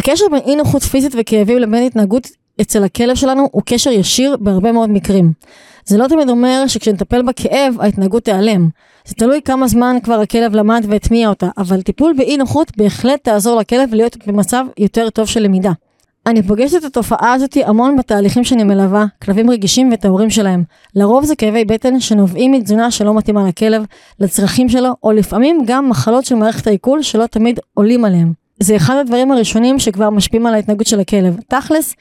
הקשר בין אי נוחות פיזית וכאבים לבין התנהגות אצל הכלב שלנו הוא קשר ישיר בהרבה מאוד מקרים. זה לא תמיד אומר שכשנטפל בכאב ההתנהגות תיעלם. זה תלוי כמה זמן כבר הכלב למד והטמיע אותה, אבל טיפול באי נוחות בהחלט תעזור לכלב להיות במצב יותר טוב של למידה. אני פוגשת את התופעה הזאת המון בתהליכים שאני מלווה, כלבים רגישים ואת ההורים שלהם. לרוב זה כאבי בטן שנובעים מתזונה שלא מתאימה לכלב, לצרכים שלו, או לפעמים גם מחלות של מערכת העיכול שלא תמיד עולים עליהם. זה אחד הדברים הראשונים שכבר משפיעים על ההתנהגות של הכלב. תכלס,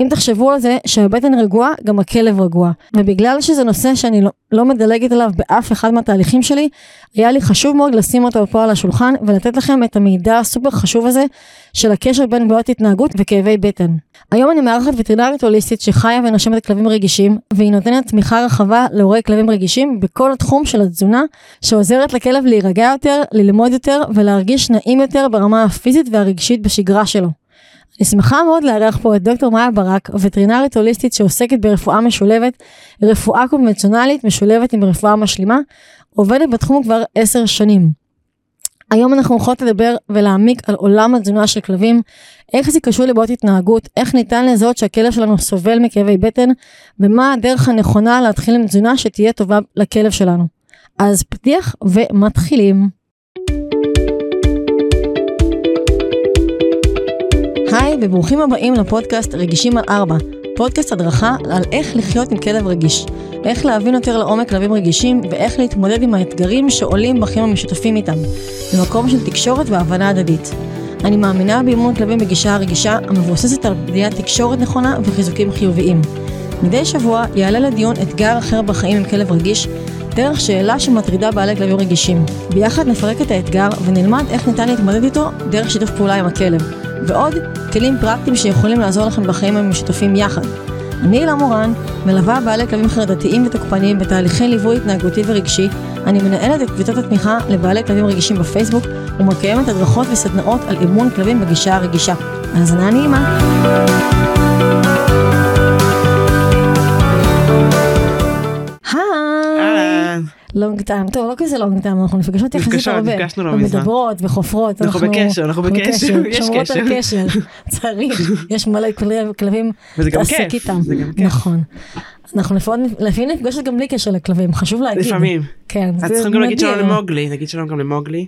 אם תחשבו על זה שהבטן רגועה, גם הכלב רגוע. ובגלל שזה נושא שאני לא, לא מדלגת עליו באף אחד מהתהליכים שלי, היה לי חשוב מאוד לשים אותו פה על השולחן ולתת לכם את המידע הסופר חשוב הזה של הקשר בין בעיות התנהגות וכאבי בטן. היום אני מארחת וטרינרית הוליסטית שחיה ונושמת כלבים רגישים, והיא נותנת תמיכה רחבה להורי כלבים רגישים בכל התחום של התזונה, שעוזרת לכלב להירגע יותר, ללמוד יותר ולהרגיש נעים יותר ברמה הפיזית והרגשית בשגרה שלו. אני שמחה מאוד לארח פה את דוקטור מאיה ברק, וטרינרית הוליסטית שעוסקת ברפואה משולבת, רפואה קונבנציונלית משולבת עם רפואה משלימה, עובדת בתחום כבר עשר שנים. היום אנחנו הולכות לדבר ולהעמיק על עולם התזונה של כלבים, איך זה קשור לבעיות התנהגות, איך ניתן לזהות שהכלב שלנו סובל מכאבי בטן, ומה הדרך הנכונה להתחיל עם תזונה שתהיה טובה לכלב שלנו. אז פתיח ומתחילים. היי וברוכים הבאים לפודקאסט רגישים על ארבע, פודקאסט הדרכה על איך לחיות עם כלב רגיש, איך להבין יותר לעומק כלבים רגישים ואיך להתמודד עם האתגרים שעולים בחיים המשותפים איתם, במקום של תקשורת והבנה הדדית. אני מאמינה באימון כלבים בגישה הרגישה המבוססת על בניית תקשורת נכונה וחיזוקים חיוביים. מדי שבוע יעלה לדיון אתגר אחר בחיים עם כלב רגיש, דרך שאלה שמטרידה בעלי כלבים רגישים. ביחד נפרק את האתגר ונלמד איך ניתן להתמודד איתו דרך שיתוף פעולה עם הכלב. ועוד כלים פרקטיים שיכולים לעזור לכם בחיים המשותפים יחד. אני הילה מורן, מלווה בעלי כלבים חרדתיים ותוקפניים בתהליכי ליווי התנהגותי ורגשי. אני מנהלת את קבוצת התמיכה לבעלי כלבים רגישים בפייסבוק ומקיימת הדרכות וסדנאות על אימון כלבים בגישה הרגישה. האזנה נעימה. לונג טיים, טוב לא כזה לונג טיים, אנחנו נפגשות יחסית הרבה, נפגשנו לא מזמן, מדברות וחופרות, אנחנו בקשר, אנחנו בקשר, יש שומרות על קשר, צריך, יש מלא כלבים, וזה גם תעסק כיף, איתם, זה גם כיף, נכון, אנחנו לפעמים נפגשת גם בלי קשר לכלבים, חשוב להגיד, לפעמים, כן, אז זה צריכים גם להגיד שלום. למוגלי, נגיד שלום גם למוגלי,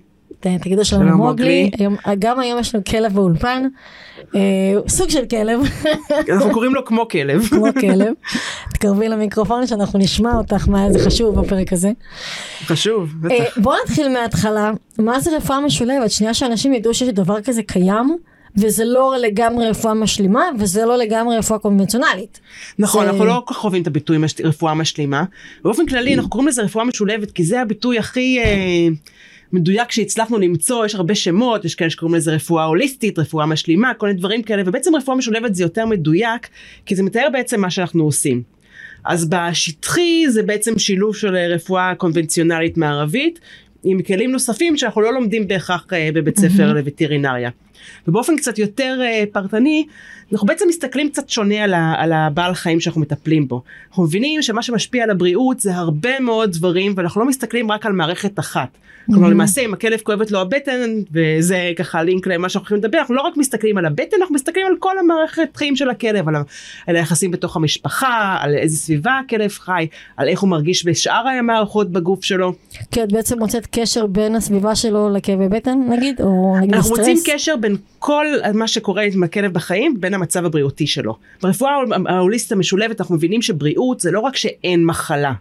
תגידו שלום למוגלי, מוגלי. גם היום יש לנו כלב באולפן, אה, סוג של כלב, אנחנו קוראים לו כמו כלב, כמו כלב, תקרבי למיקרופון שאנחנו נשמע אותך, מה זה חשוב בפרק הזה. חשוב, בטח, אה, בוא נתחיל מההתחלה, מה זה רפואה משולבת? שנייה שאנשים ידעו שיש דבר כזה קיים, וזה לא לגמרי רפואה משלימה, וזה לא לגמרי רפואה קונבנציונלית. נכון, זה- אנחנו לא כל כך אוהבים את הביטוי מש- רפואה משלימה, באופן כללי אנחנו קוראים לזה רפואה משולבת כי זה הביטוי הכי אה, מדויק שהצלחנו למצוא, יש הרבה שמות, יש כאלה שקוראים לזה רפואה הוליסטית, רפואה משלימה, כל מיני דברים כאלה, ובעצם רפואה משולבת זה יותר מדויק, כי זה מתאר בעצם מה שאנחנו עושים. אז בשטחי זה בעצם שילוב של אה, רפואה קונבנציונלית מערבית, עם כלים נוספים שאנחנו לא לומדים בהכרח אה, בבית ספר לווטרינריה. ובאופן קצת יותר אה, פרטני, אנחנו בעצם מסתכלים קצת שונה על, ה, על הבעל חיים שאנחנו מטפלים בו. אנחנו מבינים שמה שמשפיע על הבריאות זה הרבה מאוד דברים, ואנחנו לא מסתכלים רק על מערכת אחת. כלומר מהמם. למעשה אם הכלב כואבת לו הבטן, וזה ככה לינק למה שאנחנו הולכים לדבר, אנחנו לא רק מסתכלים על הבטן, אנחנו מסתכלים על כל המערכת חיים של הכלב, על, ה, על היחסים בתוך המשפחה, על איזה סביבה הכלב חי, על איך הוא מרגיש בשאר המערכות בגוף שלו. כי את בעצם מוצאת קשר בין הסביבה שלו לכאבי בטן, נגיד, או נגיד אנחנו לסטרס. מוצאים קשר בין כל מה שקורה עם הכלב בחיים בין המצב הבריאותי שלו. ברפואה ההוליסטית המשולבת אנחנו מבינים שבריאות זה לא רק שאין מחלה.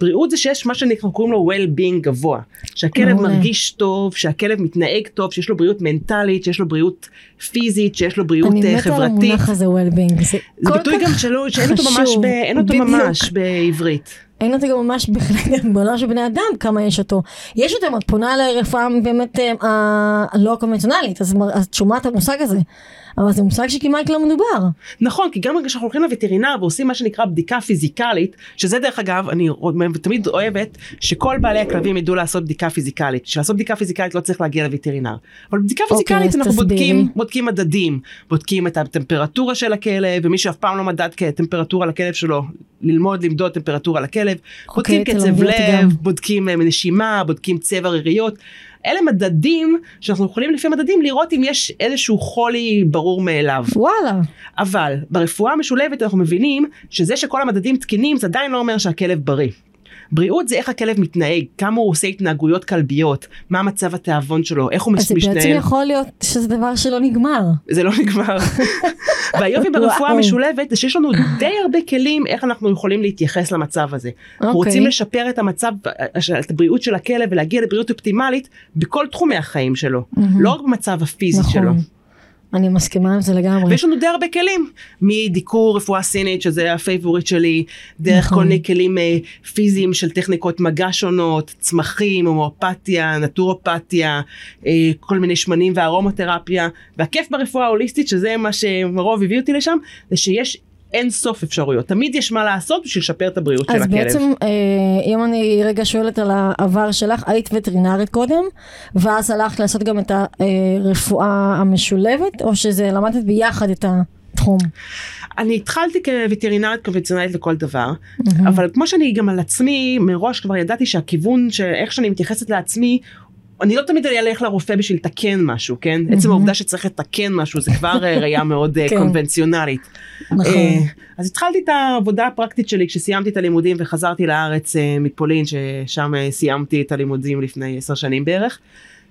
בריאות זה שיש מה שאנחנו קוראים לו well-being גבוה. שהכלב. מרגיש טוב, שהכלב מתנהג טוב, שיש לו בריאות מנטלית, שיש לו בריאות פיזית, שיש לו בריאות אני אה, מתה על חברתית. המונח הזה well-being, זה ביטוי גם שאין אותו. ממש בעברית. אין אותו גם ממש בכלל בעולם של בני אדם כמה יש אותו. יש אותו אם את פונה לרפואה באמת אה, הלא קונבנציונלית, אז את שומעת המושג הזה. אבל זה מושג שכמעט לא מדובר. נכון, כי גם כשאנחנו הולכים לווטרינר ועושים מה שנקרא בדיקה פיזיקלית, שזה דרך אגב, אני תמיד אוהבת שכל בעלי הכלבים ידעו לעשות בדיקה פיזיקלית. בשביל לעשות בדיקה פיזיקלית לא צריך להגיע לווטרינר. אבל בדיקה אוקיי, פיזיקלית אז אנחנו. בודקים, בודקים מדדים, בודקים את הטמפרטורה של הכלב, ומי שאף פעם לא מדד טמפרטורה לכלב שלו, ללמוד למדוד טמפרטורה לכלב, בודקים אוקיי, קצב תלמדי אותי לב. בודקים נשימה, בודקים צבע ריריות. אלה מדדים שאנחנו יכולים לפי מדדים לראות אם יש איזשהו חולי ברור מאליו. וואלה. אבל ברפואה המשולבת אנחנו מבינים שזה שכל המדדים תקינים זה עדיין לא אומר שהכלב בריא. בריאות זה איך הכלב מתנהג, כמה הוא עושה התנהגויות כלביות, מה מצב התיאבון שלו, איך הוא אז זה. בעצם יכול להיות שזה דבר שלא נגמר. זה לא נגמר. והיופי ברפואה. המשולבת זה שיש לנו די הרבה כלים איך אנחנו יכולים להתייחס למצב הזה. אנחנו אוקיי. רוצים לשפר את המצב, את הבריאות של הכלב ולהגיע לבריאות אופטימלית בכל תחומי החיים שלו, לא רק במצב הפיזי שלו. אני מסכימה עם זה לגמרי. ויש לנו די הרבה כלים, מדיקור רפואה סינית שזה ה favorite שלי, דרך נכון. כל מיני כלים אה, פיזיים של טכניקות מגע שונות, צמחים, הומואפתיה, נטורופתיה, אה, כל מיני שמנים וארומותרפיה, והכיף ברפואה ההוליסטית, שזה מה שמרוב הביא אותי לשם, זה שיש אין סוף אפשרויות, תמיד יש מה לעשות בשביל לשפר את הבריאות של אז הכלב. בעצם, אה, אם אני רגע שואלת על העבר שלך, היית וטרינרית קודם, ואז הלכת לעשות גם את הרפואה המשולבת, או שזה למדת ביחד את התחום? אני התחלתי כווטרינרית קונבנציונלית לכל דבר, אבל כמו שאני גם על עצמי, מראש כבר ידעתי שהכיוון, שאיך שאני מתייחסת לעצמי, אני לא תמיד אלך לרופא בשביל לתקן משהו, כן? עצם העובדה שצריך לתקן משהו זה כבר אה, ראייה מאוד אה, כן. קונבנציונלית. נכון. אה, אז התחלתי את העבודה הפרקטית שלי כשסיימתי את הלימודים וחזרתי לארץ מפולין, ששם סיימתי את הלימודים לפני עשר שנים בערך.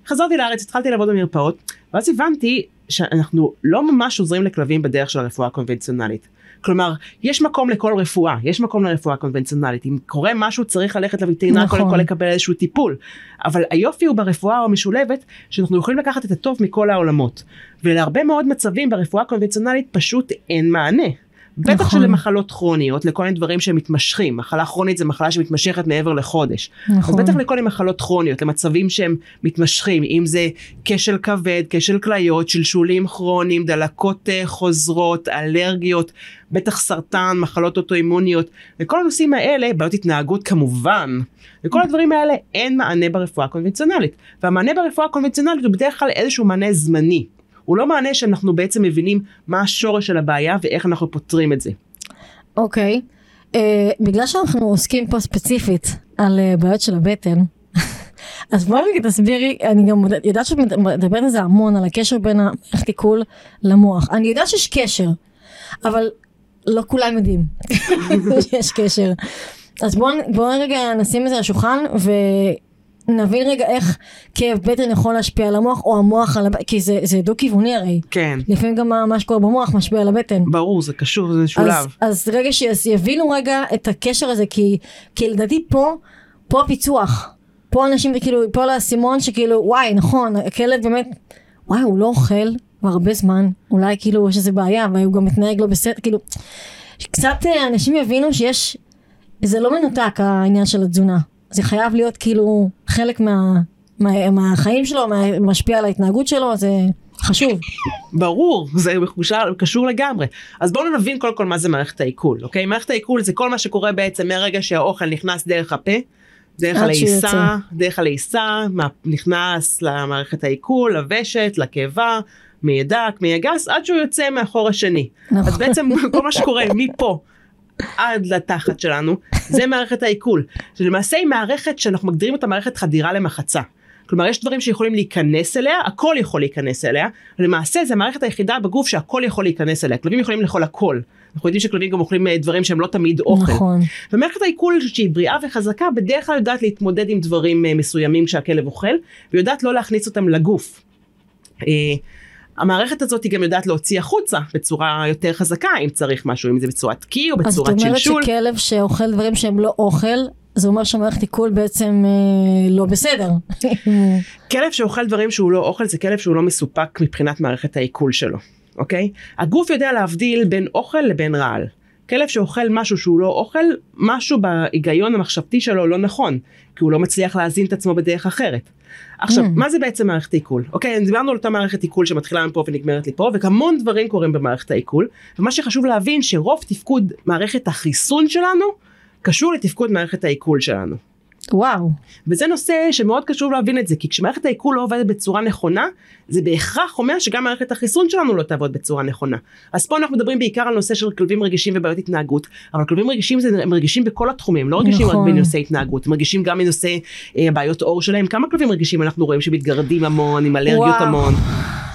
חזרתי לארץ, התחלתי לעבוד במרפאות, ואז הבנתי שאנחנו לא ממש עוזרים לכלבים בדרך של הרפואה הקונבנציונלית. כלומר, יש מקום לכל רפואה, יש מקום לרפואה קונבנציונלית. אם קורה משהו צריך ללכת לווטרינר נכון. קודם כל לקבל איזשהו טיפול. אבל היופי הוא ברפואה המשולבת, שאנחנו יכולים לקחת את הטוב מכל העולמות. ולהרבה מאוד מצבים ברפואה הקונבנציונלית פשוט אין מענה. בטח נכון. שלמחלות כרוניות, לכל מיני דברים שמתמשכים. מחלה כרונית זה מחלה שמתמשכת מעבר לחודש. אז נכון. בטח לכל מיני מחלות כרוניות, למצבים שהם מתמשכים, אם זה כשל כבד, כשל כליות, שלשולים כרוניים, דלקות אה, חוזרות, אלרגיות, בטח סרטן, מחלות אוטואימוניות, וכל הנושאים האלה, בעיות התנהגות כמובן, וכל הדברים האלה אין מענה ברפואה הקונבנציונלית. והמענה ברפואה הקונבנציונלית הוא בדרך כלל איזשהו מענה זמני. הוא לא מענה שאנחנו בעצם מבינים מה השורש של הבעיה ואיך אנחנו פותרים את זה. אוקיי. אה, בגלל שאנחנו עוסקים פה ספציפית על אה, בעיות של הבטן, אז בואי רגע תסבירי, אני גם יודעת שאת מדברת על זה המון, על הקשר בין עיכול למוח. אני יודעת שיש קשר, אבל לא כולם יודעים שיש קשר. אז בואו בוא רגע נשים את זה על השולחן ונבין רגע איך כאב בטן יכול להשפיע על המוח, או המוח על הבטן, כי זה, זה דו כיווני הרי. כן, לפעמים גם מה, מה שקורה במוח משפיע על הבטן. ברור, זה קשור, זה אז, משולב. אז רגע שיבינו רגע את הקשר הזה, כי, כי לדעתי פה, פה הפיצוח. פה אנשים, כאילו, פה לאסימון שכאילו, וואי, נכון, הכלב באמת, וואי, הוא לא אוכל כבר הרבה זמן, אולי כאילו יש איזה בעיה, והוא גם מתנהג לא בסדר, כאילו, קצת אה, אנשים יבינו שיש, זה לא מנותק העניין של התזונה. זה חייב להיות כאילו חלק מה, מה, מהחיים שלו, מה, משפיע על ההתנהגות שלו, זה חשוב. ברור, זה מקושר, קשור לגמרי. אז בואו נבין קודם כל מה זה מערכת העיכול, אוקיי? מערכת העיכול זה כל מה שקורה בעצם מהרגע שהאוכל נכנס דרך הפה, דרך הלעיסה. דרך הלעיסה, נכנס למערכת העיכול, לוושת, לקיבה, מידק, מיגס, עד שהוא יוצא מהחור השני. נכון. אז בעצם כל מה שקורה מפה עד לתחת שלנו, זה מערכת העיכול. שלמעשה היא מערכת שאנחנו מגדירים אותה מערכת חדירה למחצה. כלומר יש דברים שיכולים להיכנס אליה, הכל יכול להיכנס אליה, ולמעשה זה המערכת היחידה בגוף שהכל יכול להיכנס אליה. כלבים יכולים לאכול הכל. אנחנו יודעים שכלבים גם אוכלים אה, דברים שהם לא תמיד אוכל. נכון. ומערכת העיכול שהיא בריאה וחזקה בדרך כלל יודעת להתמודד עם דברים אה, מסוימים שהכלב אוכל, ויודעת לא להכניס אותם לגוף. המערכת הזאת היא גם יודעת להוציא החוצה בצורה יותר חזקה אם צריך משהו, אם זה בצורת קי או אז זאת בצורת אומרת שלשול. שכלב שאוכל דברים שהם לא אוכל, זה אומר שמערכת עיכול בעצם אה, לא בסדר. כלב שאוכל דברים שהוא לא אוכל זה כלב שהוא לא מסופק מבחינת מערכת העיכול שלו, אוקיי? הגוף יודע להבדיל בין אוכל לבין רעל. כלב שאוכל משהו שהוא לא אוכל, משהו בהיגיון המחשבתי שלו לא נכון, כי הוא לא מצליח להזין את עצמו בדרך אחרת. עכשיו, Mm. מה זה בעצם מערכת עיכול? אוקיי, דיברנו על אותה מערכת עיכול שמתחילה מפה ונגמרת לי פה, והמון דברים קורים במערכת העיכול, ומה שחשוב להבין שרוב תפקוד מערכת החיסון שלנו, קשור לתפקוד מערכת העיכול שלנו. וואו. וזה נושא שמאוד חשוב להבין את זה, כי כשמערכת העיכול לא עובדת בצורה נכונה, זה בהכרח אומר שגם מערכת החיסון שלנו לא תעבוד בצורה נכונה. אז פה אנחנו מדברים בעיקר על נושא של כלבים רגישים ובעיות התנהגות, אבל כלבים רגישים זה, הם רגישים בכל התחומים, לא רגישים נכון. רק בנושא התנהגות, הם רגישים גם בנושא אה, בעיות עור שלהם, כמה כלבים רגישים אנחנו רואים שמתגרדים המון, עם אלרגיות וואו. המון.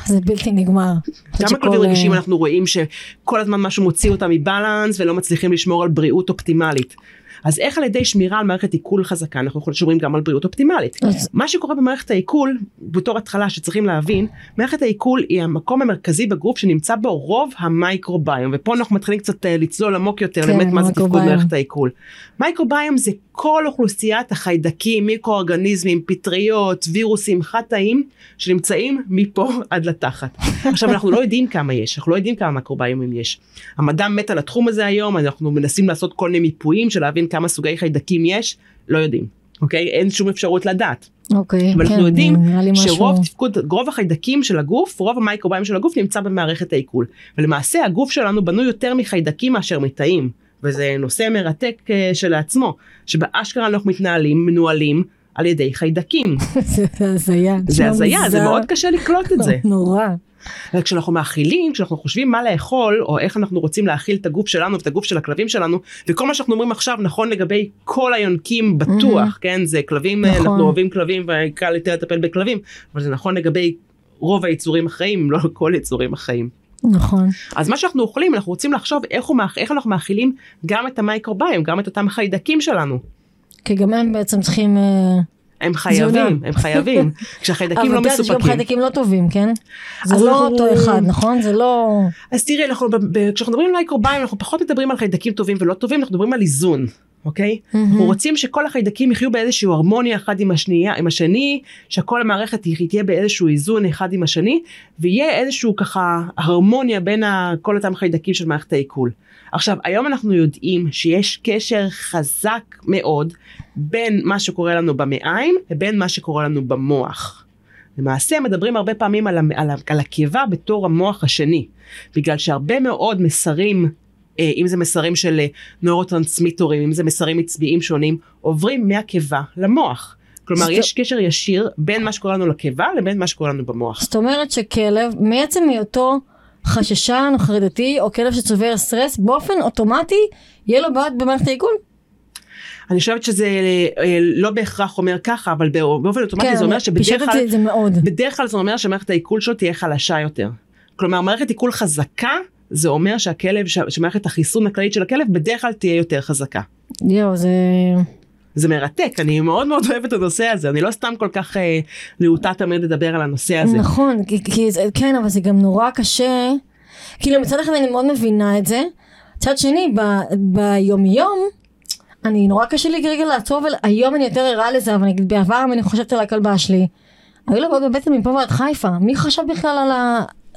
זה בלתי נגמר. כמה כלבים רגישים אנחנו רואים שכל הזמן משהו מוציא אותם מבלנס ולא מצליחים לשמור על בריאות אופטימלית. אז איך על ידי שמירה על מערכת עיכול חזקה אנחנו שומרים גם על בריאות אופטימלית. מה שקורה במערכת העיכול בתור התחלה שצריכים להבין מערכת העיכול היא המקום המרכזי בגוף שנמצא בו רוב המייקרוביום ופה אנחנו מתחילים קצת אה, לצלול עמוק יותר כן, באמת מה זה תפקוד. מערכת העיכול. מייקרוביום זה כל אוכלוסיית החיידקים מיקרואורגניזמים פטריות וירוסים חד תאים שנמצאים מפה עד לתחת. עכשיו אנחנו לא יודעים כמה יש אנחנו לא יודעים כמה מייקרוביומים יש. המדע מת על התחום הזה היום אנחנו מנסים לעשות כל מיני מיפויים של להבין כמה סוגי חיידקים יש לא יודעים. אוקיי? אין שום אפשרות לדעת. אוקיי, אבל אנחנו כן, יודעים נראה לי משהו- שרוב תפקוד, רוב החיידקים של הגוף, רוב המייקרוביום של הגוף נמצא במערכת העיכול. ולמעשה הגוף שלנו בנוי יותר מחיידקים מאשר מתאים. וזה נושא מרתק אה, שלעצמו, שבאשכרה אנחנו מתנהלים, מנוהלים על ידי חיידקים. זה הזיה. זה הזיה, זה. מאוד קשה לקלוט את זה. נורא. וכשאנחנו מאכילים, כשאנחנו חושבים מה לאכול, או איך אנחנו רוצים להאכיל את הגוף שלנו ואת הגוף של הכלבים שלנו, וכל מה שאנחנו אומרים עכשיו נכון לגבי כל היונקים בטוח, כן? זה כלבים, נכון. אנחנו אוהבים כלבים וקל יותר לטפל בכלבים, אבל זה נכון לגבי רוב היצורים החיים, לא כל יצורים החיים. נכון. אז מה שאנחנו אוכלים, אנחנו רוצים לחשוב איך, הוא, איך אנחנו מאכילים גם את המייקרוביום, גם את אותם חיידקים שלנו. כי גם הם בעצם צריכים... אה, הם חייבים, הם חייבים. כשהחיידקים לא אבל את יודעת, יש גם מסופקים. חיידקים לא טובים, כן? זה לא אנחנו- אותו אחד, נכון? זה לא... אז תראי, אנחנו, כשאנחנו מדברים על מייקרוביום, אנחנו פחות מדברים על חיידקים טובים ולא טובים, אנחנו מדברים על איזון, אוקיי? אנחנו רוצים שכל החיידקים יחיו באיזושהי הרמוניה אחד עם השנייה, עם השני, שכל המערכת תה- תהיה באיזשהו איזון אחד עם השני, ויהיה איזשהו ככה הרמוניה בין ה- כל אותם חיידקים של מערכת העיכול. עכשיו, היום אנחנו יודעים שיש קשר חזק מאוד בין מה שקורה לנו במעיים לבין מה שקורה לנו במוח. למעשה מדברים הרבה פעמים על, על, על הקיבה בתור המוח השני, בגלל שהרבה מאוד מסרים, אם זה מסרים של אה, נוירוטרנסמיטורים, אם זה מסרים עצביים שונים, עוברים מהקיבה למוח. כלומר, יש קשר ישיר בין מה שקורה לנו לקיבה לבין מה שקורה לנו במוח. זאת אומרת שכלב, מעצם היותו חששן או חרדתי, או כלב שצובר סטרס, באופן אוטומטי יהיה לו בעיות במערכת העיכול? אני חושבת שזה אה, לא בהכרח אומר ככה, אבל בא- באופן אוטומטי זה אומר שבדרך כלל, את זה מאוד. בדרך כלל זה אומר שמערכת העיכול שלו תהיה חלשה יותר. כלומר, מערכת עיכול חזקה, זה אומר שהכלב, שמערכת החיסון הכללית של הכלב בדרך כלל תהיה יותר חזקה. יואו, זה... זה מרתק, אני מאוד מאוד אוהבת את הנושא הזה, אני לא סתם כל כך אה, להוטה תמיד לדבר על הנושא הזה. נכון, כי, כי זה, כן, אבל זה גם נורא קשה. כאילו מצד אחד אני מאוד מבינה את זה, מצד שני, ב, ביומיום, אני נורא קשה לי רגע לעצור, והיום אני יותר ערה לזה, אבל נגיד בעבר אני חושבת על הכלבה שלי, היו לה בעיות בבטן מפה ועד חיפה, מי חשב בכלל על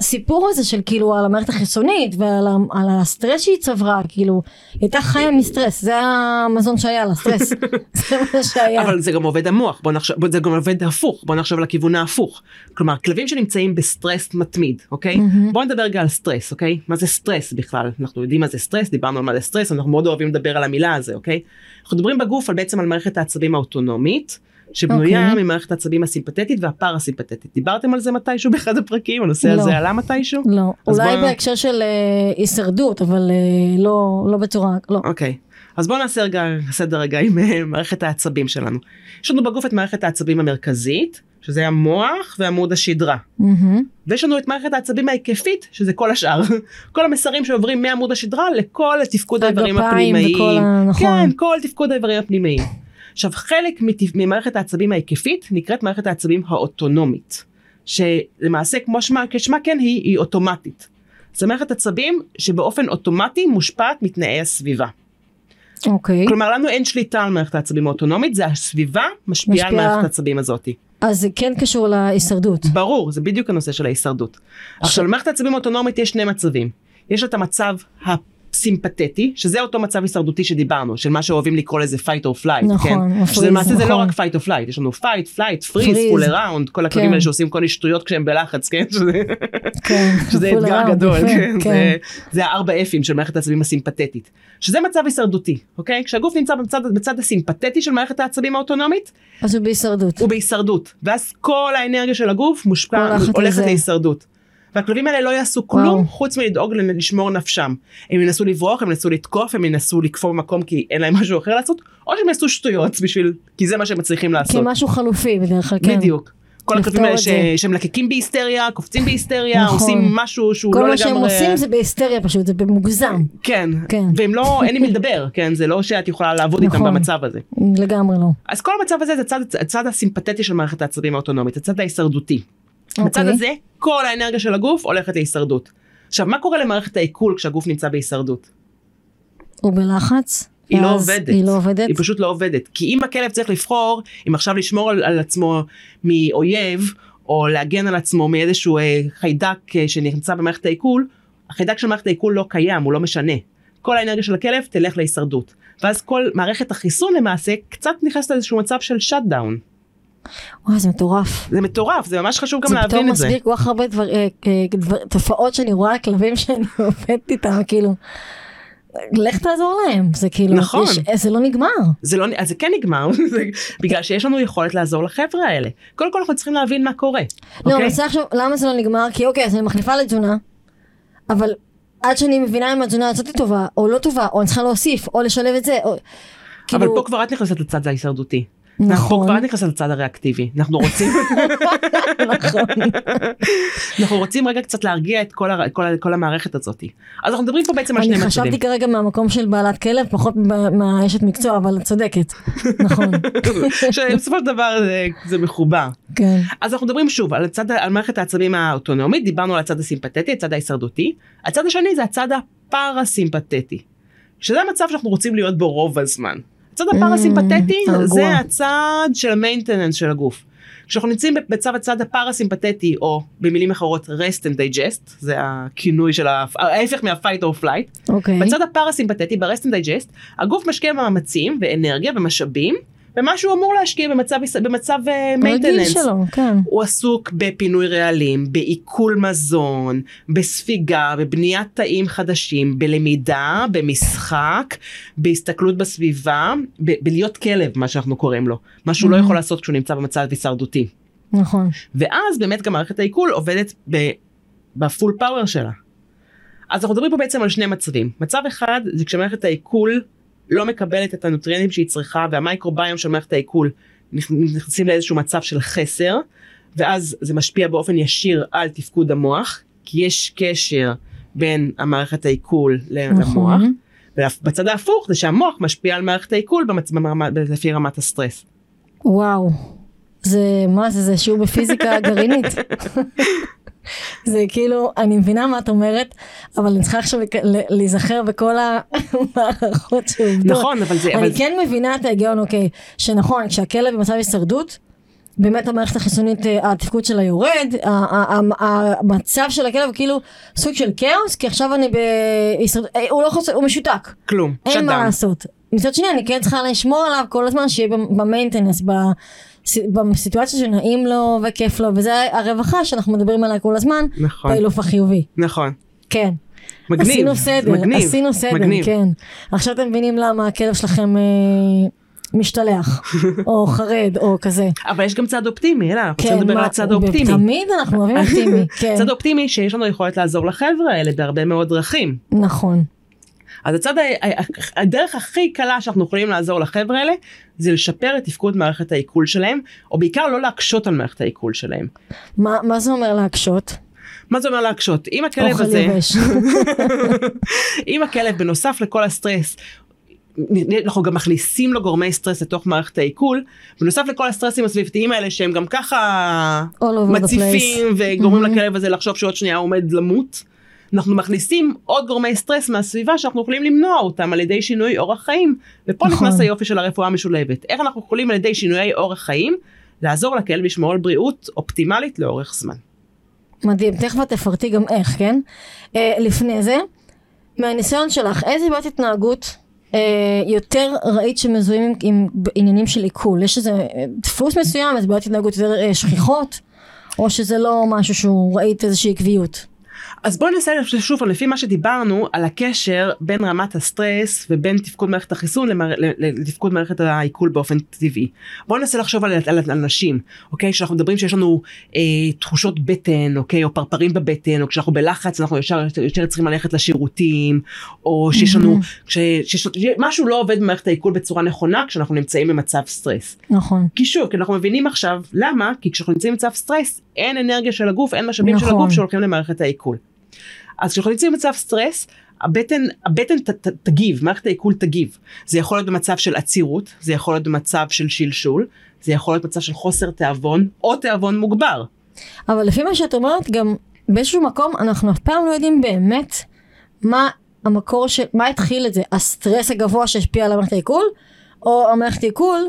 הסיפור הזה של כאילו על המערכת החיסונית ועל על הסטרס שהיא צברה, כאילו, היא הייתה חיה מסטרס, זה המזון שהיה לה, סטרס, זה מה שהיה. אבל זה גם עובד המוח, בוא נחשב, זה גם עובד הפוך, בוא נחשב לכיוון ההפוך. כלומר, כלבים שנמצאים בסטרס מתמיד, אוקיי? מהמם. בוא נדבר רגע על סטרס, אוקיי? מה זה סטרס בכלל? אנחנו יודעים מה זה סטרס, דיברנו על מה זה סטרס, אנחנו מאוד אוהבים לדבר על המילה הזו, אוקיי? אנחנו מדברים בגוף על בעצם על מערכת העצבים האוטונומית. שבנויה אוקיי. ממערכת העצבים הסימפתטית והפרסימפתית. דיברתם על זה מתישהו באחד הפרקים? הנושא לא. הזה עלה מתישהו? לא, אולי בוא- בהקשר של אה, הישרדות, אבל אה, לא, לא בצורה, לא. אוקיי. אז בואו נעשה רגע סדר רגע עם אה, מערכת העצבים שלנו. יש לנו בגוף את מערכת העצבים המרכזית, שזה המוח ועמוד השדרה. מהמם. ויש לנו את מערכת העצבים ההיקפית, שזה כל השאר. כל המסרים שעוברים מעמוד השדרה לכל תפקוד האיברים הגפיים הפנימיים. וכל ה- נכון. כן, כל תפקוד האיברים הפנימיים. עכשיו, חלק ממערכת העצבים ההיקפית נקראת מערכת העצבים האוטונומית. שלמעשה, כמו שמה, כשמה כן היא, היא אוטומטית. זו מערכת עצבים שבאופן אוטומטי מושפעת מתנאי הסביבה. אוקיי. כלומר, לנו אין שליטה על מערכת העצבים האוטונומית, זה הסביבה משפיעה על משפיעה. מערכת העצבים הזאתי. אז זה כן קשור להישרדות. ברור, זה בדיוק הנושא של ההישרדות. עכשיו, למערכת העצבים האוטונומית יש שני מצבים. יש את המצב סימפתטי, שזה אותו מצב הישרדותי שדיברנו, של מה שאוהבים לקרוא לזה fight or flight, נכון, כן? מפריז, שזה למעשה זה לא נכון. רק fight or flight, יש לנו fight, flight, freeze, full around, כל הכלבים כן. האלה שעושים כל מיני שטויות כשהם בלחץ, כן? שזה- כן. שזה אתגר around, גדול, יפה, כן? זה- זה הארבע אפים של מערכת העצבים הסימפתטית. שזה מצב הישרדותי, אוקיי? כשהגוף נמצא בצד, בצד הסימפתטי של מערכת העצבים האוטונומית, אז הוא בהישרדות. הוא בהישרדות, ואז כל האנרגיה של הגוף מושפע, הולכת. להישרדות. והכלבים האלה לא יעשו וואו. כלום חוץ מלדאוג לשמור נפשם. הם ינסו לברוח, הם ינסו לתקוף, הם ינסו לקפוא במקום כי אין להם משהו אחר לעשות, או שהם יעשו שטויות בשביל, כי זה מה שהם מצליחים לעשות. כמשהו חלופי בדרך כלל, כן. בדיוק. כל הכלבים האלה ש... זה. שמלקקים בהיסטריה, קופצים בהיסטריה, נכון. עושים משהו שהוא כל לא מה שהם לגמרי... עושים זה בהיסטריה פשוט, זה במוגזם. כן, כן. והם לא, אין עם מי לדבר, כן, זה לא שאת יכולה לעבוד איתם נכון. במצב הזה. לגמרי לא. אז כל המצב הזה זה הצד, הצד הסימפתטי של מערכת העצבים האוטונומית, הצד ההישרדותי. בצד אוקיי. הזה, כל האנרגיה של הגוף הולכת להישרדות. עכשיו, מה קורה למערכת העיכול כשהגוף נמצא בהישרדות? הוא בלחץ. היא לא עובדת. היא לא עובדת. היא פשוט לא עובדת. כי אם הכלב צריך לבחור, אם עכשיו לשמור על, על עצמו מאויב, או להגן על עצמו מאיזשהו אה, חיידק אה, שנמצא במערכת העיכול, החיידק של מערכת העיכול לא קיים, הוא לא משנה. כל האנרגיה של הכלב תלך להישרדות. ואז כל מערכת החיסון למעשה קצת נכנסת לאיזשהו מצב של שאט דאון. וואי, זה מטורף. זה מטורף, זה ממש חשוב גם זה להבין פתאום את זה. מסביר כל כך הרבה דבר, אה, אה, דבר, תופעות שאני רואה על כלבים שאני עובדת איתם, כאילו, לך תעזור להם, זה כאילו, נכון. יש, אה, זה לא נגמר. זה לא, אז זה כן נגמר, זה בגלל שיש לנו יכולת לעזור לחבר'ה האלה. קודם כל אנחנו צריכים להבין מה קורה. לא, אוקיי? אני מנסה עכשיו, למה זה לא נגמר? כי אוקיי, אז אני מחליפה לתזונה, אבל עד שאני מבינה אם התזונה הזאת טובה, או לא טובה, או אני צריכה להוסיף, או לשלב את זה, או... אבל כאילו, פה כבר את נכנסת לצד ההישרדותי. אנחנו נכון, כבר את נכנסת לצד הריאקטיבי. אנחנו רוצים, נכון. אנחנו רוצים רגע קצת להרגיע את כל, הר- כל, כל המערכת הזאת. אז אנחנו מדברים פה בעצם על שני אני מצבים. חשבתי כרגע מהמקום של בעלת כלב, פחות מה- מהאשת מקצוע, אבל את צודקת. נכון, שבסופו של דבר זה, זה מחובר. כן. אז אנחנו מדברים שוב על, הצד, על מערכת העצבים האוטונומית, דיברנו על הצד הסימפתטי, הצד ההישרדותי. הצד השני זה הצד הפרסימפתטי. שזה המצב שאנחנו רוצים להיות בו רוב הזמן. הצד הפרסימפטטי הרגוע. זה הצד של המיינטננס של הגוף. כשאנחנו נמצאים בצד הצד הפרסימפטטי, או במילים אחרות rest and digest, זה הכינוי של ההפך מה-fight or flight, אוקיי. בצד הפרסימפטטי, ב-rest and digest, הגוף משקיע מאמצים ואנרגיה ומשאבים במה שהוא אמור להשקיע במצב, במצב uh, רגיל maintenance. שלו, כן. הוא עסוק בפינוי רעלים, בעיכול מזון, בספיגה, בבניית תאים חדשים, בלמידה, במשחק, בהסתכלות בסביבה, ב- בלהיות כלב, מה שאנחנו קוראים לו. מה שהוא לא Mhm. יכול לעשות כשהוא נמצא במצב הישרדותי. נכון. ואז באמת גם מערכת העיכול עובדת ב- בפול פאוור שלה. אז אנחנו מדברים פה בעצם על שני מצבים. מצב אחד זה כשמערכת העיכול לא מקבלת את הנוטריאנים שהיא צריכה והמייקרוביום של מערכת העיכול נכ- נכנסים לאיזשהו מצב של חסר ואז זה משפיע באופן ישיר על תפקוד המוח כי יש קשר בין המערכת העיכול למוח נכון. ובצד ההפוך זה שהמוח משפיע על מערכת העיכול במצ... ברמה- לפי רמת הסטרס. וואו. זה, מה זה, זה שיעור בפיזיקה גרעינית. זה כאילו, אני מבינה מה את אומרת, אבל אני צריכה עכשיו להיזכר בכל המערכות שעובדות. נכון אבל זה... אבל אני כן מבינה את ההיגיון, אוקיי, שנכון, כשהכלב במצב הישרדות, באמת המערכת החיסונית, אה, התפקוד שלה יורד, המצב של הכלב הוא כאילו סוג של כאוס, כי עכשיו אני בהישרדות, אה, הוא לא חוסר, הוא משותק. כלום. אין מה. לעשות. מצד שני אני כן צריכה לשמור עליו כל הזמן שיהיה במיינטנס, בסיטואציה שנעים לו וכיף לו וזה הרווחה שאנחנו מדברים עליה כל הזמן, נכון. באילוף החיובי. נכון. כן. מגניב. עשינו סדר, מגניב. עשינו סדר, מגניב. כן. עכשיו אתם מבינים למה הכלב שלכם אה, משתלח, או חרד, או כזה. אבל יש גם צד אופטימי, אלא אנחנו צריכים כן, לדבר על מה- הצד האופטימי. תמיד אנחנו אוהבים אופטימי, כן. צד אופטימי שיש לנו יכולת לעזור לחבר'ה האלה בהרבה מאוד דרכים. נכון. אז הצד, הדרך הכי קלה שאנחנו יכולים לעזור לחבר'ה האלה זה לשפר את תפקוד מערכת העיכול שלהם, או בעיקר לא להקשות על מערכת העיכול שלהם. מה מה זה אומר להקשות? מה זה אומר להקשות? אם הכלב אוכל הזה, יבש. אם הכלב בנוסף לכל הסטרס, אנחנו גם מכניסים לו גורמי סטרס לתוך מערכת העיכול, בנוסף לכל הסטרסים הסביבתיים האלה שהם גם ככה מציפים. וגורמים Mhm. לכלב הזה לחשוב שעוד שנייה הוא עומד למות. אנחנו מכניסים עוד גורמי סטרס מהסביבה שאנחנו יכולים למנוע אותם על ידי שינוי אורח חיים ופה נכון. נכנס היופי של הרפואה המשולבת איך אנחנו יכולים על ידי שינויי אורח חיים לעזור לכלב לשמור על בריאות אופטימלית לאורך זמן. מדהים, תכף את תפרטי גם איך, כן? אה, לפני זה, מהניסיון שלך, איזה בעיות התנהגות אה, יותר ראית שמזוהים עם, עם עניינים של עיכול? יש איזה אה, דפוס מסוים, איזה בעיות התנהגות יותר אה, שכיחות? או שזה לא משהו שהוא ראית איזושהי עקביות? אז בואו ננסה שוב לפי מה שדיברנו על הקשר בין רמת הסטרס ובין תפקוד מערכת החיסון למר... לתפקוד מערכת העיכול באופן טבעי. בואו ננסה לחשוב על, על, על אנשים, אוקיי? כשאנחנו מדברים שיש לנו אה, תחושות בטן, אוקיי? או פרפרים בבטן, או כשאנחנו בלחץ אנחנו ישר יותר צריכים ללכת לשירותים, או שיש לנו, כש, שיש, משהו לא עובד במערכת העיכול בצורה נכונה כשאנחנו נמצאים במצב סטרס. נכון. כי שוב, כי אנחנו מבינים עכשיו למה, כי כשאנחנו נמצאים במצב סטרס אין אנרגיה של הגוף, אין משאבים נכון. של הגוף שהולכים למערכת העיכול. אז כשאנחנו נמצאים במצב סטרס, הבטן, הבטן ת, ת, תגיב, מערכת העיכול תגיב. זה יכול להיות במצב של עצירות, זה יכול להיות במצב של שלשול, זה יכול להיות במצב של חוסר תיאבון, או תיאבון מוגבר. אבל לפי מה שאת אומרת, גם באיזשהו מקום אנחנו אף פעם לא יודעים באמת מה המקור של, מה התחיל את זה, הסטרס הגבוה שהשפיע על המערכת העיכול, או המערכת העיכול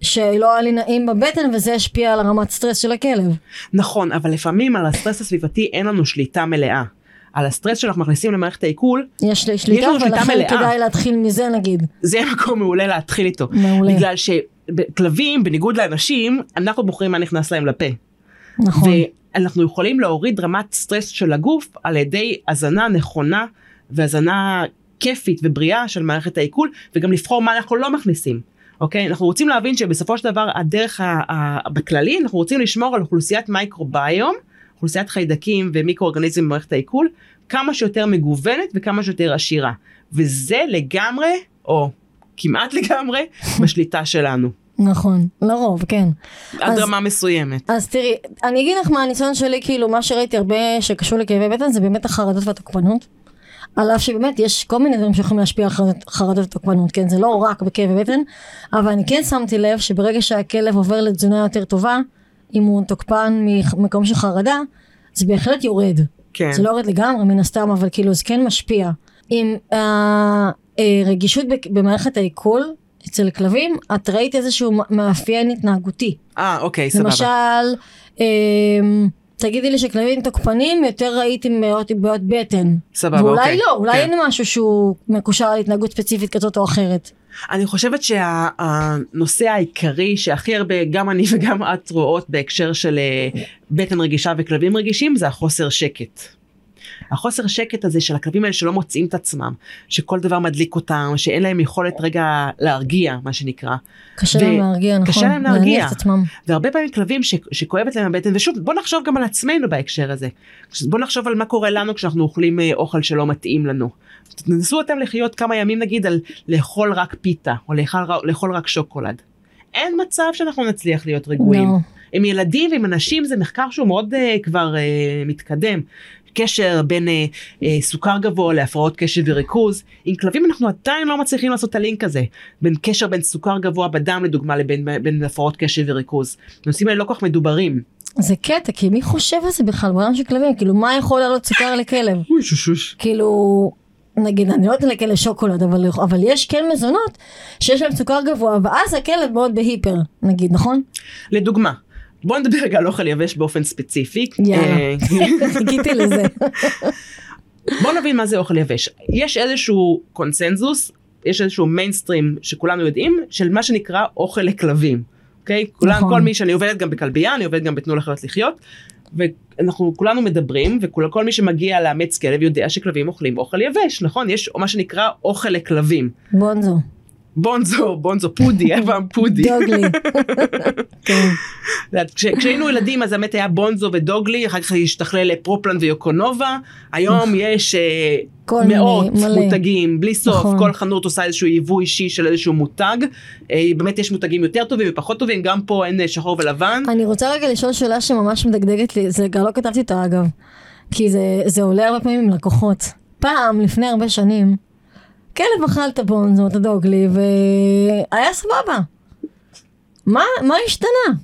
שלא היה לי נעים בבטן וזה השפיע על הרמת סטרס של הכלב. נכון, אבל לפעמים על הסטרס הסביבתי אין לנו שליטה מלאה. על הסטרס שאנחנו מכניסים למערכת העיכול, יש לי שליטה, ולכן כדאי להתחיל מזה נגיד. זה מקום מעולה להתחיל איתו. מעולה. בגלל שכלבים, בניגוד לאנשים, אנחנו בוחרים מה נכנס להם לפה. נכון. ואנחנו יכולים להוריד רמת סטרס של הגוף על ידי הזנה נכונה והזנה כיפית ובריאה של מערכת העיכול, וגם לבחור מה אנחנו לא מכניסים. אוקיי? אנחנו רוצים להבין שבסופו של דבר הדרך בכללי, אנחנו רוצים לשמור על אוכלוסיית מייקרוביום. אוכלוסיית חיידקים ומיקרואורגניזם במערכת העיכול כמה שיותר מגוונת וכמה שיותר עשירה. וזה לגמרי, או כמעט לגמרי, בשליטה שלנו. נכון, לרוב, כן. עד אז, רמה מסוימת. אז תראי, אני אגיד לך מה הניסיון שלי, כאילו, מה שראיתי הרבה שקשור לכאבי בטן זה באמת החרדות והתוקפנות. על אף שבאמת יש כל מיני דברים שיכולים להשפיע על חרדות, ותוקפנות, כן? זה לא רק בכאבי בטן, אבל אני כן שמתי לב שברגע שהכלב עובר לתזונה יותר טובה, אם הוא תוקפן ממקום של חרדה, זה בהחלט יורד. כן. זה לא יורד לגמרי מן הסתם, אבל כאילו זה כן משפיע. עם הרגישות אה, אה, במערכת העיכול אצל כלבים, את ראית איזשהו מאפיין התנהגותי. אה, אוקיי, סבבה. למשל, אה, תגידי לי שכלבים תוקפנים יותר ראיתי מאוד בעיות בטן. סבבה, ואולי אוקיי. לא, אולי כן. אין משהו שהוא מקושר על התנהגות ספציפית כזאת או אחרת. אני חושבת שהנושא העיקרי שהכי הרבה גם אני וגם את רואות בהקשר של אה, בטן רגישה וכלבים רגישים זה החוסר שקט. החוסר שקט הזה של הכלבים האלה שלא מוצאים את עצמם, שכל דבר מדליק אותם, שאין להם יכולת רגע להרגיע, מה שנקרא. קשה להם להרגיע, נכון. קשה להם להרגיע. את עצמם. והרבה פעמים כלבים ש, שכואבת להם הבטן, ושוב, בוא נחשוב גם על עצמנו בהקשר הזה. בוא נחשוב על מה קורה לנו כשאנחנו אוכלים אה, אוכל שלא מתאים לנו. תנסו אתם לחיות כמה ימים נגיד על לאכול רק פיתה, או לאכול, לאכול רק שוקולד. אין מצב שאנחנו נצליח להיות רגועים. לא. עם ילדים ועם אנשים זה מחקר שהוא מאוד uh, כבר uh, מתקדם. קשר בין אה, אה, סוכר גבוה להפרעות קשב וריכוז. עם כלבים אנחנו עדיין לא מצליחים לעשות את הלינק הזה, בין קשר בין סוכר גבוה בדם לדוגמה לבין בין הפרעות קשב וריכוז. הנושאים האלה לא כל כך מדוברים. זה קטע, כי מי חושב על זה בכלל בעולם של כלבים? כאילו, מה יכול לעלות סוכר לכלב? אוי שושוש. כאילו, נגיד, אני לא יודעת לכלב שוקולד, אבל, אבל יש כן מזונות שיש להם סוכר גבוה, ואז הכלב מאוד בהיפר, נגיד, נכון? לדוגמה, בוא נדבר רגע על אוכל יבש באופן ספציפי. יאללה, אה, חיכיתי לזה. בוא נבין מה זה אוכל יבש. יש איזשהו קונסנזוס, יש איזשהו מיינסטרים שכולנו יודעים, של מה שנקרא אוכל לכלבים. אוקיי? כולם, נכון. כל מי שאני עובדת גם בכלבייה, אני עובדת גם בתנו לחיות לחיות. ואנחנו כולנו מדברים וכל מי שמגיע לאמץ כלב יודע שכלבים אוכלים אוכל יבש נכון יש מה שנקרא אוכל לכלבים בונזו. בונזו בונזו פודי היה פעם פודי דוגלי. כן. כשהיינו ילדים אז באמת היה בונזו ודוגלי, אחר כך השתכלל לפרופלן ויוקונובה, היום יש אה, מאות. מותגים בלי סוף, נכון. כל חנות עושה איזשהו יבוא אישי של איזשהו מותג, אה, באמת יש מותגים יותר טובים ופחות טובים, גם פה אין אה, שחור ולבן, אני רוצה רגע לשאול שאלה שממש מדגדגת לי, זה גם לא כתבתי אותה אגב, כי זה עולה הרבה פעמים עם לקוחות. פעם, לפני הרבה שנים, כלב אכל את הבונזו, את הדוגלי, והיה סבבה. מה, מה השתנה?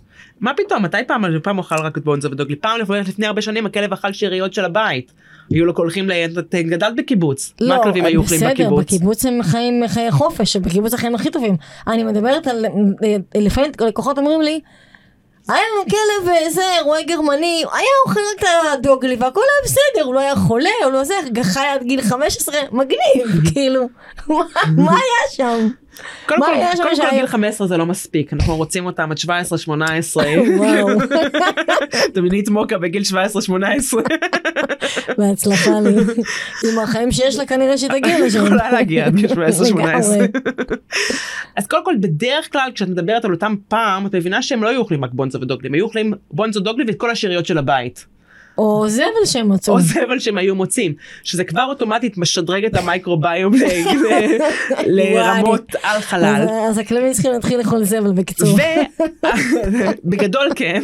מה פתאום, מתי פעם, פעם אכל רק את בונזו ודוגלי, פעם לפני, לפני הרבה שנים הכלב אכל שאריות של הבית, היו לו הולכים, ל- את גדלת בקיבוץ, מה הכלבים היו אוכלים לא, בסדר, בקיבוץ? בקיבוץ הם חיים חיי חופש, בקיבוץ החיים הכי טובים. אני מדברת על, לפעמים לקוחות אומרים לי, היה לנו כלב איזה רועה גרמני, היה אוכל את הדוגלי והכל היה בסדר, הוא לא היה חולה, הוא לא זה, חי עד גיל 15, מגניב, כאילו, מה היה שם? קודם כל, קודם כל? גיל 15 זה לא מספיק, אנחנו רוצים אותם עד 17-18. וואו, דמינית מוקה בגיל 17-18. בהצלחה לי, עם החיים שיש לה כנראה שתגיע לשם. יכולה להגיע עד גיל 17-18. לגמרי. אז קודם כל בדרך כלל כשאת מדברת על אותם פעם את מבינה שהם לא היו אוכלים רק בונזו ודוגלי, הם היו אוכלים בונזו דוגלי ואת כל השאריות של הבית. או זבל שהם מצאו. או זבל שהם היו מוצאים, שזה כבר אוטומטית משדרג את ל- לרמות על חלל. אז- הכלבים צריכים להתחיל לאכול זבל בקיצור. ובגדול כן,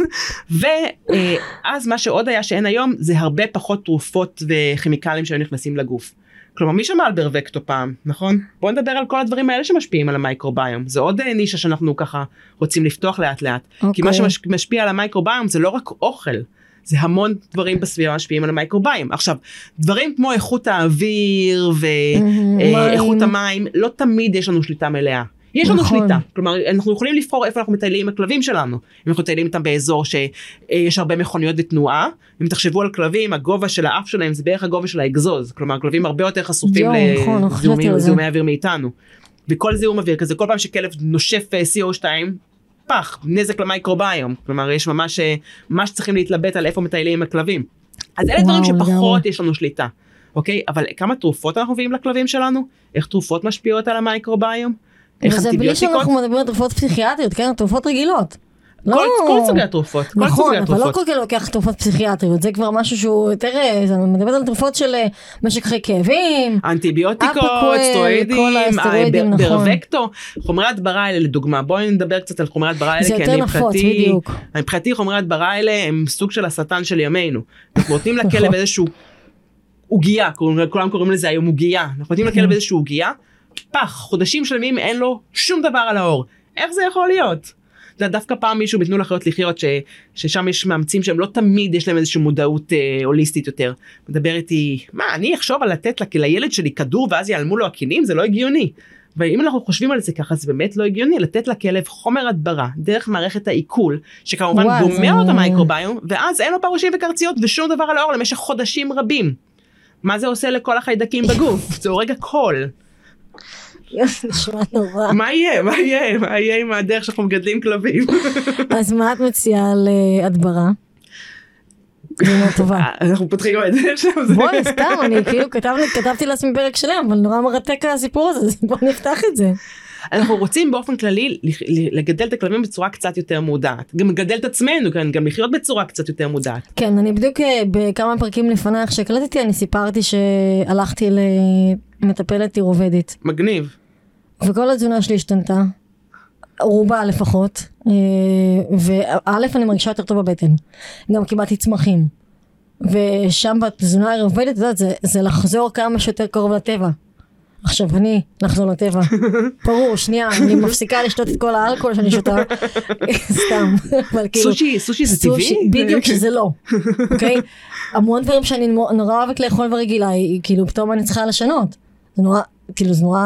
ואז מה שעוד היה שאין היום זה הרבה פחות תרופות וכימיקלים שהיו נכנסים לגוף. כלומר מי שמע על ברווקטו פעם נכון בוא נדבר על כל הדברים האלה שמשפיעים על המייקרוביום זה עוד אה, נישה שאנחנו ככה רוצים לפתוח לאט לאט כי מה אוקיי. שמשפיע על המייקרוביום זה לא רק אוכל זה המון דברים בסביבה משפיעים על המייקרוביום עכשיו דברים כמו איכות האוויר. ואיכות המים לא תמיד יש לנו שליטה מלאה. יש לנו נכון. שליטה, כלומר אנחנו יכולים לבחור איפה אנחנו מטיילים עם הכלבים שלנו. אם אנחנו מטיילים איתם באזור שיש הרבה מכוניות ותנועה, אם תחשבו על כלבים הגובה של האף שלהם זה בערך הגובה של האגזוז, כלומר כלבים הרבה יותר חשופים יואו, נכון, לא לזיהומי אוויר מאיתנו. וכל זיהום אוויר כזה כל פעם שכלב נושף אה, CO2 פח נזק למייקרוביום כלומר יש ממש אה, ממש צריכים להתלבט על איפה מטיילים עם הכלבים. אז אלה דברים וואו, שפחות לגמרי. יש לנו שליטה. אוקיי אבל כמה תרופות אנחנו מביאים לכלבים שלנו איך תרופות משפיעות על המייקרוביום. איך וזה בלי אנטיביוטיקות. שאנחנו מדברים על תרופות פסיכיאטריות, כן? תרופות רגילות. כל, לא- כל סוגי התרופות, כל נכון, סוגי אבל לא התרופות. כל כך לוקח תרופות פסיכיאטריות, זה כבר משהו שהוא יותר, אה, זה מדבר על תרופות של אה, משק חי כאבים. אנטיביוטיקות, כל סטרואידים, הסטרואידים, אה, ב- נכון. ברווקטו, חומרי הדברה האלה לדוגמה, בואי נדבר קצת על חומרי הדברה האלה, זה כי יותר אני מבחינתי. מבחינתי חומרי הדברה האלה הם סוג של השטן של ימינו. אנחנו נותנים לכלב נכון. איזשהו עוגייה, כולם קוראים לזה היום עוגייה, אנחנו נותנים כן. לכלב איזשהו עוגייה, פח, חודשים שלמים אין לו שום דבר על האור. איך זה יכול להיות? דווקא פעם מישהו בתנו לחיות לחיות ש, ששם יש מאמצים שהם לא תמיד יש להם איזושהי מודעות אה, הוליסטית יותר. מדבר איתי מה אני אחשוב על לתת לה- לילד שלי כדור ואז ייעלמו לו הכינים זה לא הגיוני. ואם אנחנו חושבים על זה ככה זה באמת לא הגיוני לתת לכלב חומר הדברה דרך מערכת העיכול שכמובן וואי, גומר זה- לו את המייקרוביום ואז אין לו פרושים וקרציות ושום דבר על האור למשך חודשים רבים. מה זה עושה לכל החיידקים בגוף? זה הורג הכל. נשמע נורא. מה יהיה? מה יהיה? מה יהיה עם הדרך שאנחנו מגדלים כלבים? אז מה את מציעה על אה, טובה. אנחנו פותחים את זה עכשיו. בואי, סתם, אני כאילו כתבתי- כתבתי לעצמי פרק שלם, אבל נורא מרתק הסיפור הזה, אז בוא נפתח את זה. אנחנו רוצים באופן כללי לגדל את הכלבים בצורה קצת יותר מודעת. גם לגדל את עצמנו, כן, גם לחיות בצורה קצת יותר מודעת. כן, אני בדיוק אה, בכמה פרקים לפנייך שהקלטתי, אני סיפרתי שהלכתי למטפלת עירובדית, מגניב. וכל התזונה שלי השתנתה, רובה לפחות, אה, וא' אני מרגישה יותר טוב בבטן, גם קיבלתי צמחים, ושם בתזונה העירובדית, את יודעת, זה, זה לחזור כמה שיותר קרוב לטבע. עכשיו אני, לחזור לטבע. ברור, שנייה, אני מפסיקה לשתות את כל האלכוהול שאני שותה, סתם, אבל כאילו... סושי, סושי זה סושי, טבעי? בדיוק שזה לא, אוקיי? המון דברים שאני נורא אוהבת לאכול ברגילה, היא- כאילו פתאום אני צריכה לשנות. זה נורא, כאילו זה נורא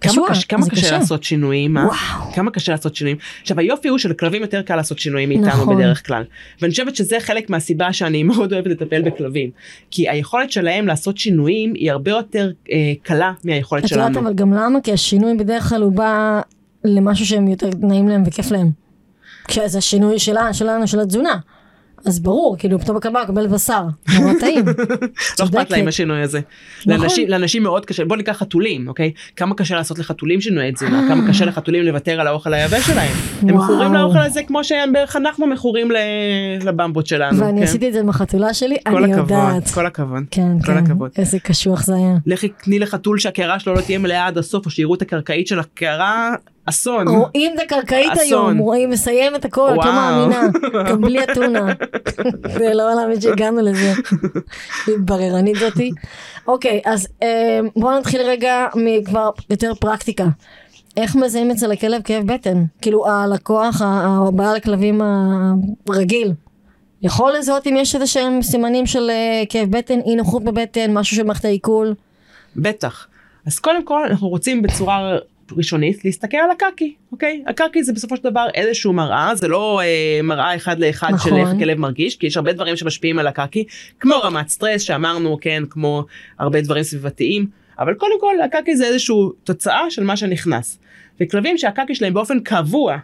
כמה קשוח, קשה- כמה זה קשה לעשות שינויים, אה? וואו. כמה קשה לעשות שינויים. עכשיו היופי הוא שלכלבים יותר קל לעשות שינויים מאיתנו נכון. בדרך כלל. ואני חושבת שזה חלק מהסיבה שאני מאוד אוהבת לטפל בכלבים. כי היכולת שלהם לעשות שינויים היא הרבה יותר אה, קלה מהיכולת את יודעת שלנו. אבל גם למה? כי השינוי בדרך כלל הוא בא למשהו שהם יותר נעים להם וכיף להם. כשזה השינוי שלה, שלנו, של התזונה. אז ברור, כאילו פתאום הכלבה מקבלת בשר, נורא טעים. לא אכפת. להם השינוי הזה. נכון. לאנשים, מאוד קשה, בוא ניקח חתולים, אוקיי? כמה קשה לעשות לחתולים שינויי תזונה, כמה קשה לחתולים לוותר על האוכל היבש שלהם. הם. מכורים לאוכל הזה כמו שבערך אנחנו מכורים לבמבות שלנו. ואני כן? עשיתי את זה עם החתולה שלי, אני יודעת. כל הכבוד. כן, כל כן, הכבוד. איזה קשוח זה היה. לכי תני לחתול שהקערה שלו לא תהיה מלאה עד הסוף או שיראו את הקרקעית של הקערה אסון. רואים את הקרקעית. היום, רואים מסיים את הכל, את לא. מאמינה, גם בלי אתונה. זה לא להאמין שהגענו לזה. בררנית זאתי. אוקיי, אז אה, בואו נתחיל רגע מכבר יותר פרקטיקה. איך מזהים אצל הכלב כאב בטן? כאילו הלקוח, הבעל הכלבים הרגיל. יכול לזהות אם יש איזה שהם סימנים של אה, כאב בטן, אי נוחות בבטן, משהו של מערכת העיכול? בטח. אז קודם כל אנחנו רוצים בצורה ראשונית להסתכל על הקקי, אוקיי? הקקי זה בסופו של דבר איזשהו מראה, זה לא אה, מראה אחד לאחד נכון. של איך הכלב מרגיש, כי יש הרבה דברים שמשפיעים על הקקי, כמו רמת סטרס שאמרנו, כן, כמו הרבה דברים סביבתיים, אבל קודם כל הקקי זה איזושהי תוצאה של מה שנכנס. וכלבים שהקקי שלהם באופן קבוע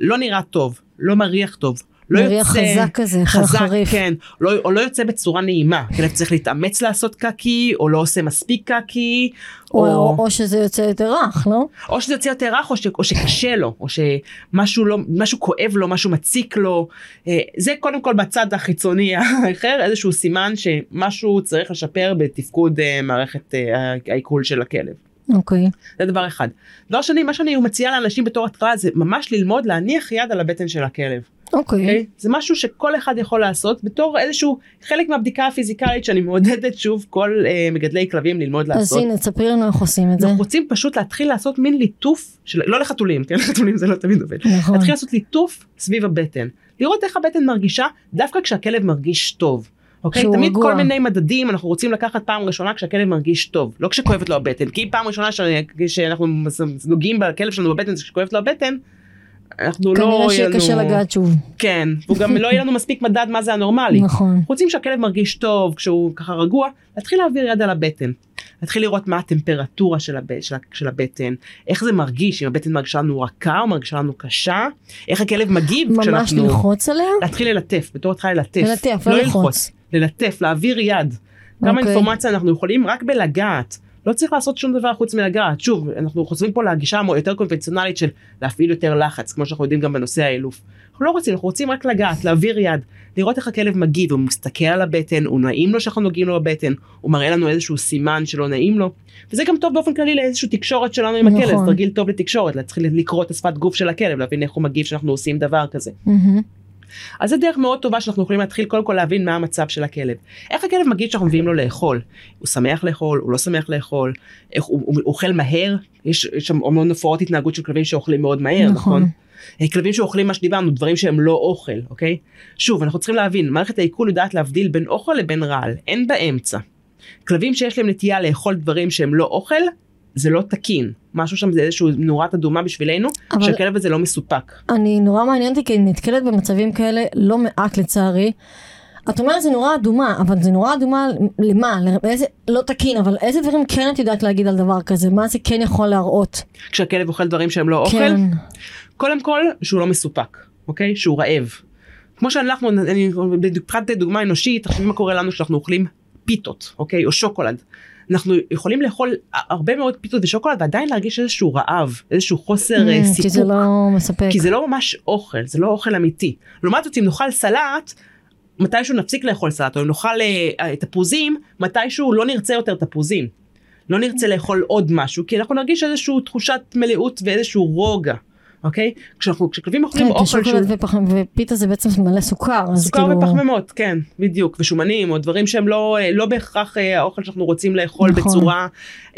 לא נראה טוב, לא מריח טוב, לא יוצא, חזק כזה, חזק, חריף. כן, לא, או לא יוצא בצורה נעימה, כלב צריך להתאמץ לעשות קקי, או לא עושה מספיק קקי, או, או, או, שזה יוצא יותר רך, לא? או שזה יוצא יותר רך, או, ש, או שקשה לו, או שמשהו לא, משהו כואב לו, משהו מציק לו, אה, זה קודם כל בצד החיצוני האחר, איזשהו סימן שמשהו צריך לשפר בתפקוד אה, מערכת אה, העיכול של הכלב. אוקיי. זה דבר אחד. דבר שני, מה שאני מציעה לאנשים בתור התחלה זה ממש ללמוד להניח יד על הבטן של הכלב. אוקיי. אוקיי? זה משהו שכל אחד יכול לעשות בתור איזשהו חלק מהבדיקה הפיזיקלית שאני מעודדת שוב כל אה, מגדלי כלבים ללמוד אז לעשות. הנה, תספרי לנו איך עושים את זה. אנחנו רוצים פשוט להתחיל לעשות מין ליטוף של לא לחתולים כן לחתולים זה לא תמיד עובד. נכון. להתחיל לעשות ליטוף סביב הבטן לראות איך הבטן מרגישה דווקא כשהכלב מרגיש טוב. אוקיי? כשהוא תמיד רגוע. כל מיני מדדים אנחנו רוצים לקחת פעם ראשונה כשהכלב מרגיש טוב לא כשכואבת לו הבטן כי פעם ראשונה ש- שאנחנו נוגעים בכלב שלנו בבטן זה כשכואבת לו הבטן. אנחנו לא כנראה יהיה שיהיה לנו קשה לגעת שוב. כן והוא גם לא יהיה לנו מספיק מדד מה זה הנורמלי. נכון. רוצים שהכלב מרגיש טוב כשהוא ככה רגוע להתחיל להעביר יד על הבטן. להתחיל לראות מה הטמפרטורה של, הב... של, של הבטן איך זה מרגיש אם הבטן מרגישה לנו רכה או מרגישה לנו קשה איך הכלב מגיב ממש כשאנחנו ללחוץ עליה? להתחיל ללטף בתור התחלה ללטף ללטף, לא ללחוץ. ללטף להעביר יד כמה אוקיי. אינפורמציה אנחנו יכולים רק בלגעת לא צריך לעשות שום דבר חוץ מלגעת שוב אנחנו חוזרים פה לגישה היותר קונבנציונלית של להפעיל יותר לחץ כמו שאנחנו יודעים גם בנושא האילוף. אנחנו לא רוצים אנחנו רוצים רק לגעת להעביר יד לראות איך הכלב מגיב הוא מסתכל על הבטן הוא נעים לו שאנחנו נוגעים לו בבטן הוא מראה לנו איזשהו סימן שלא נעים לו וזה גם טוב באופן כללי לאיזושהי תקשורת שלנו עם הכלב נכון. זה תרגיל טוב לתקשורת להתחיל לקרוא את השפת גוף של הכלב להבין איך הוא מגיב שאנחנו עושים דבר כזה. מהמם. אז זה דרך מאוד טובה שאנחנו יכולים להתחיל קודם כל להבין מה המצב של הכלב. איך הכלב מגיד שאנחנו מביאים לו לאכול? הוא שמח לאכול, הוא לא שמח לאכול, איך, הוא, הוא, הוא אוכל מהר? יש, יש שם המון הפרעות התנהגות של כלבים שאוכלים מאוד מהר, נכון. נכון? אה, כלבים שאוכלים מה שדיברנו, דברים שהם לא אוכל, אוקיי? שוב, אנחנו צריכים להבין, מערכת העיכול יודעת להבדיל בין אוכל לבין רעל, אין באמצע. כלבים שיש להם נטייה לאכול דברים שהם לא אוכל, זה לא תקין. משהו שם זה איזשהו נורת אדומה בשבילנו, אבל- שהכלב הזה לא מסופק. אני נורא מעניין אותי כי אני נתקלת במצבים כאלה לא מעט לצערי. את אומרת זה נורא אדומה, אבל זה נורא אדומה למה? לאיזה, לא תקין, אבל איזה דברים כן את יודעת להגיד על דבר כזה? מה זה כן יכול להראות? כשהכלב אוכל דברים שהם לא אוכל, כן. קודם כל שהוא לא מסופק, אוקיי? שהוא רעב. כמו שאנחנו, אני מבחינת דוגמה אנושית, תחשבי מה קורה לנו כשאנחנו אוכלים פיתות, אוקיי? או שוקולד. אנחנו יכולים לאכול הרבה מאוד פיתות ושוקולד ועדיין להרגיש איזשהו רעב, איזשהו חוסר אה, Mm, סיפוק. כי זה לא מספק. כי זה לא ממש אוכל, זה לא אוכל אמיתי. לעומת זאת אם נאכל סלט, מתישהו נפסיק לאכול סלט, או אם נאכל אה, אה, תפוזים, מתישהו לא נרצה יותר תפוזים. לא נרצה לאכול עוד משהו, כי אנחנו נרגיש איזושהי תחושת מלאות ואיזשהו רוגע, אוקיי? כשאנחנו, כשכלבים אוכלים כן, אוכל שהוא שוקולד ופח- ופיתה זה בעצם מלא סוכר, אז סוכר כאילו... ופחמימות, כן, בדיוק, ושומנים, או דברים שהם לא, אה, לא בהכרח אה, האוכל שאנחנו רוצים לאכול נכון. בצורה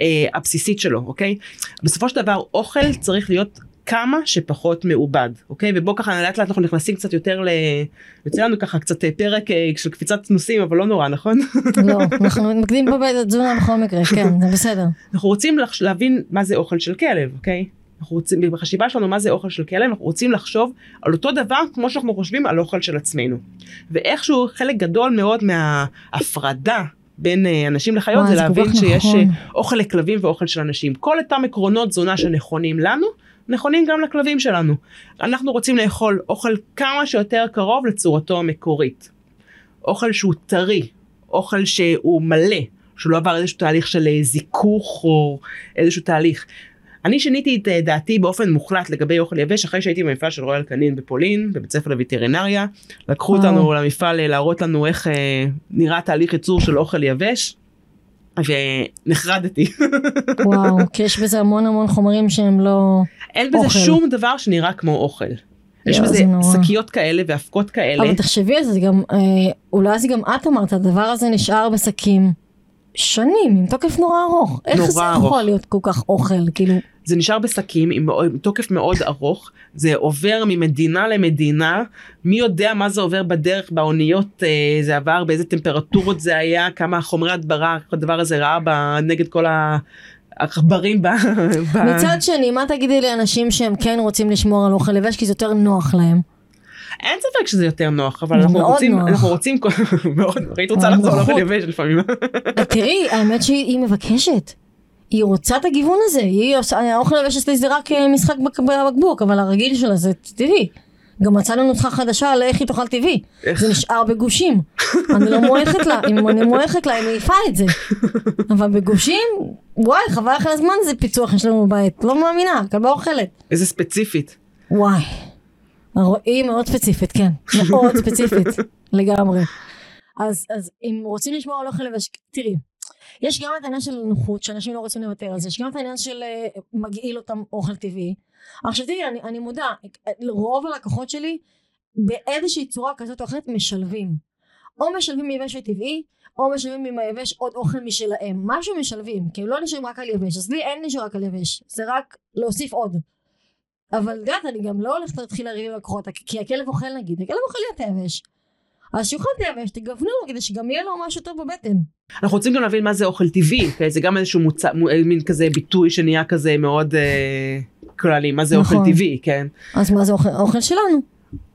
אה, הבסיסית שלו, אוקיי? בסופו של דבר, אוכל צריך להיות כמה שפחות מעובד, אוקיי? ובוא ככה לאט לאט אנחנו נכנסים קצת יותר ל... יוצא לנו ככה קצת אה, פרק של קפיצת נושאים, אבל לא נורא, נכון? לא, אנחנו מתמקדים פה בתזונה בכל מקרה, כן, זה בסדר. אנחנו רוצים. להבין מה זה אוכל של כלב, אוקיי? אנחנו רוצים, בחשיבה שלנו מה זה אוכל של כלב, אנחנו רוצים לחשוב על אותו דבר כמו שאנחנו חושבים על אוכל של עצמנו. ואיכשהו חלק גדול מאוד מההפרדה בין אה, אנשים לחיות זה להבין שיש נכון. אה, אוכל לכלבים ואוכל של אנשים. כל אותם עקרונות תזונה שנכונים לנו, נכונים גם לכלבים שלנו. אנחנו רוצים לאכול אוכל כמה שיותר קרוב לצורתו המקורית. אוכל שהוא טרי, אוכל שהוא מלא, שהוא לא עבר איזשהו תהליך של אה, זיכוך או איזשהו תהליך. אני שיניתי את אה, דעתי באופן מוחלט לגבי אוכל יבש אחרי שהייתי במפעל של רויאל קנין בפולין בבית ספר לווטרינריה. לקחו. אותנו למפעל אה, להראות לנו איך אה, נראה תהליך ייצור של אוכל יבש. ונחרדתי וואו, כי יש בזה המון המון חומרים שהם לא... אין בזה אוכל. שום דבר שנראה כמו אוכל. יש בזה. שקיות כאלה ואבקות כאלה. אבל תחשבי על זה, זה גם, אה, אולי זה גם את אמרת, הדבר הזה נשאר בשקים שנים, עם תוקף נורא ארוך. איך נורא זה ארוך. יכול להיות כל כך אוכל, כאילו... זה נשאר בשקים עם עם תוקף מאוד ארוך, זה עובר ממדינה למדינה, מי יודע מה זה עובר בדרך באוניות, אה, זה עבר, באיזה טמפרטורות זה היה, כמה חומרי הדברה הדבר הזה ראה נגד כל ה... העכברים ב... מצד שני, מה תגידי לאנשים שהם כן רוצים לשמור על אוכל יבש כי זה יותר נוח להם? אין ספק שזה יותר נוח, אבל אנחנו רוצים, נוח. אנחנו רוצים, מאוד, היית רוצה לחזור לאוכל. יבש לפעמים. תראי, האמת שהיא היא מבקשת. היא רוצה את הגיוון הזה, היא עושה, האוכל היבש אצלי זה רק אה, משחק בק- בבקבוק, אבל הרגיל שלה זה טבעי. גם מצאנו נוסחה חדשה על איך היא תאכל טבעי. איך? זה נשאר בגושים. אני לא מועכת לה, אם אני מועכת לה, היא מעיפה את זה. אבל בגושים, וואי, חבל לך על הזמן איזה פיצוח יש לנו בבית. לא מאמינה, כלבה אוכלת. איזה ספציפית. וואי. היא מאוד ספציפית, כן. מאוד ספציפית. לגמרי. אז, אז אם רוצים לשמור על אוכל יבש, תראי. יש גם את העניין של נוחות, שאנשים לא רוצים לוותר על זה, יש גם את העניין של אה, מגעיל אותם אוכל טבעי. עכשיו תראי, אני, אני מודה, רוב הלקוחות שלי באיזושהי צורה כזאת או אחרת משלבים. או משלבים מיבש וטבעי, או משלבים עם היבש עוד אוכל משלהם. משהו משלבים, כי הם לא נשארים רק על יבש. אז לי אין נשאר רק על יבש, זה רק להוסיף עוד. אבל את יודעת, אני גם לא הולכת להתחיל לריב עם לקוחות, כי הכלב אוכל נגיד, הכלב אוכל לי את היבש. אז שיאכל את היבש, תגוונו לו כדי שגם יהיה לו משהו טוב בבטן. אנחנו רוצים גם להבין מה זה אוכל טבעי, כי זה גם איזשהו מוצא, מו- מין כזה ביטוי שנהיה כזה מאוד אה, כללי, מה זה אוכל נכון. טבעי, כן? אז מה זה אוכל? אוכל שלנו.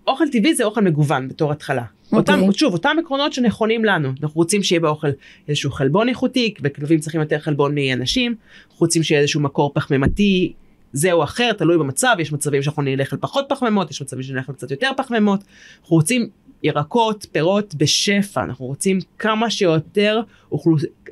אוכל טבעי זה אוכל מגוון בתור התחלה. אותם, אוקיי. שוב, אותם עקרונות שנכונים לנו. אנחנו רוצים שיהיה באוכל איזשהו חלבון איכותי, בכלבים צריכים יותר חלבון מאנשים, אנחנו רוצים שיהיה איזשהו מקור פחמימתי, זה או אחר, תלוי במצב, יש מצבים שאנחנו נלך על פחות פחמימות, יש מצבים שנלך על קצת יותר פחמימות. אנחנו רוצים ירקות, פירות בשפע, אנחנו רוצים כמה שיותר.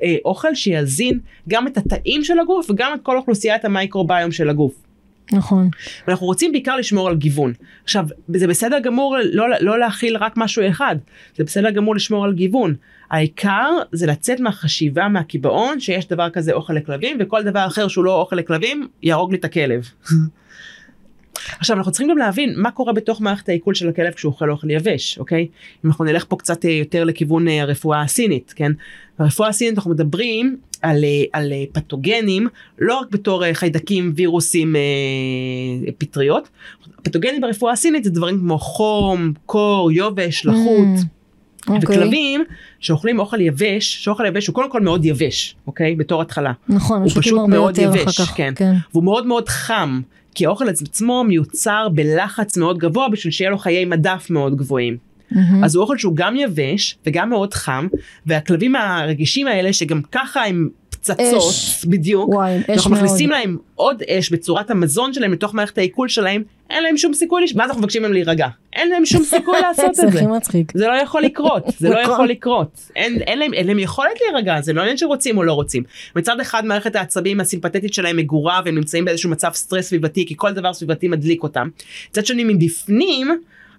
אה, אוכל שיזין גם את התאים של הגוף וגם את כל אוכלוסיית המייקרוביום של הגוף. נכון. ואנחנו רוצים בעיקר לשמור על גיוון. עכשיו, זה בסדר גמור לא, לא להכיל רק משהו אחד, זה בסדר גמור לשמור על גיוון. העיקר זה לצאת מהחשיבה, מהקיבעון, שיש דבר כזה אוכל לכלבים, וכל דבר אחר שהוא לא אוכל לכלבים, יהרוג לי את הכלב. עכשיו אנחנו צריכים גם להבין מה קורה בתוך מערכת העיכול של הכלב כשהוא אוכל אוכל יבש, אוקיי? אם אנחנו נלך פה קצת אה, יותר לכיוון אה, הרפואה הסינית, כן? ברפואה הסינית אנחנו מדברים על, אה, על אה, פתוגנים, לא רק בתור אה, חיידקים, וירוסים, פטריות. פתוגנים ברפואה הסינית זה דברים כמו חום, קור, יובש, לחות. אוקיי. וכלבים שאוכלים אוכל יבש, שאוכל יבש הוא קודם כל מאוד יבש, אוקיי? בתור התחלה. נכון, הוא פשוט מאוד יבש. כן. כן. והוא מאוד מאוד חם, כי האוכל עצמו מיוצר בלחץ מאוד גבוה בשביל שיהיה לו חיי מדף מאוד גבוהים. מהמם. אז הוא אוכל שהוא גם יבש וגם מאוד חם, והכלבים הרגישים האלה שגם ככה הם פצצות, אש. בדיוק. וואי, אש אנחנו מאוד. מכניסים להם עוד אש בצורת המזון שלהם לתוך מערכת העיכול שלהם, אין להם שום סיכוי, לש- ואז אנחנו מבקשים מהם להירגע. אין להם שום סיכוי לעשות זה את זה. הכי מצחיק. זה לא יכול לקרות, זה לא נכון. יכול לקרות. אין, אין, להם, אין להם יכולת להירגע, זה לא עניין שרוצים או לא רוצים. מצד אחד מערכת העצבים הסימפתטית שלהם מגורה והם נמצאים באיזשהו מצב סטרס סביבתי, כי כל דבר סביבתי מדליק אותם. מצד שני מבפנים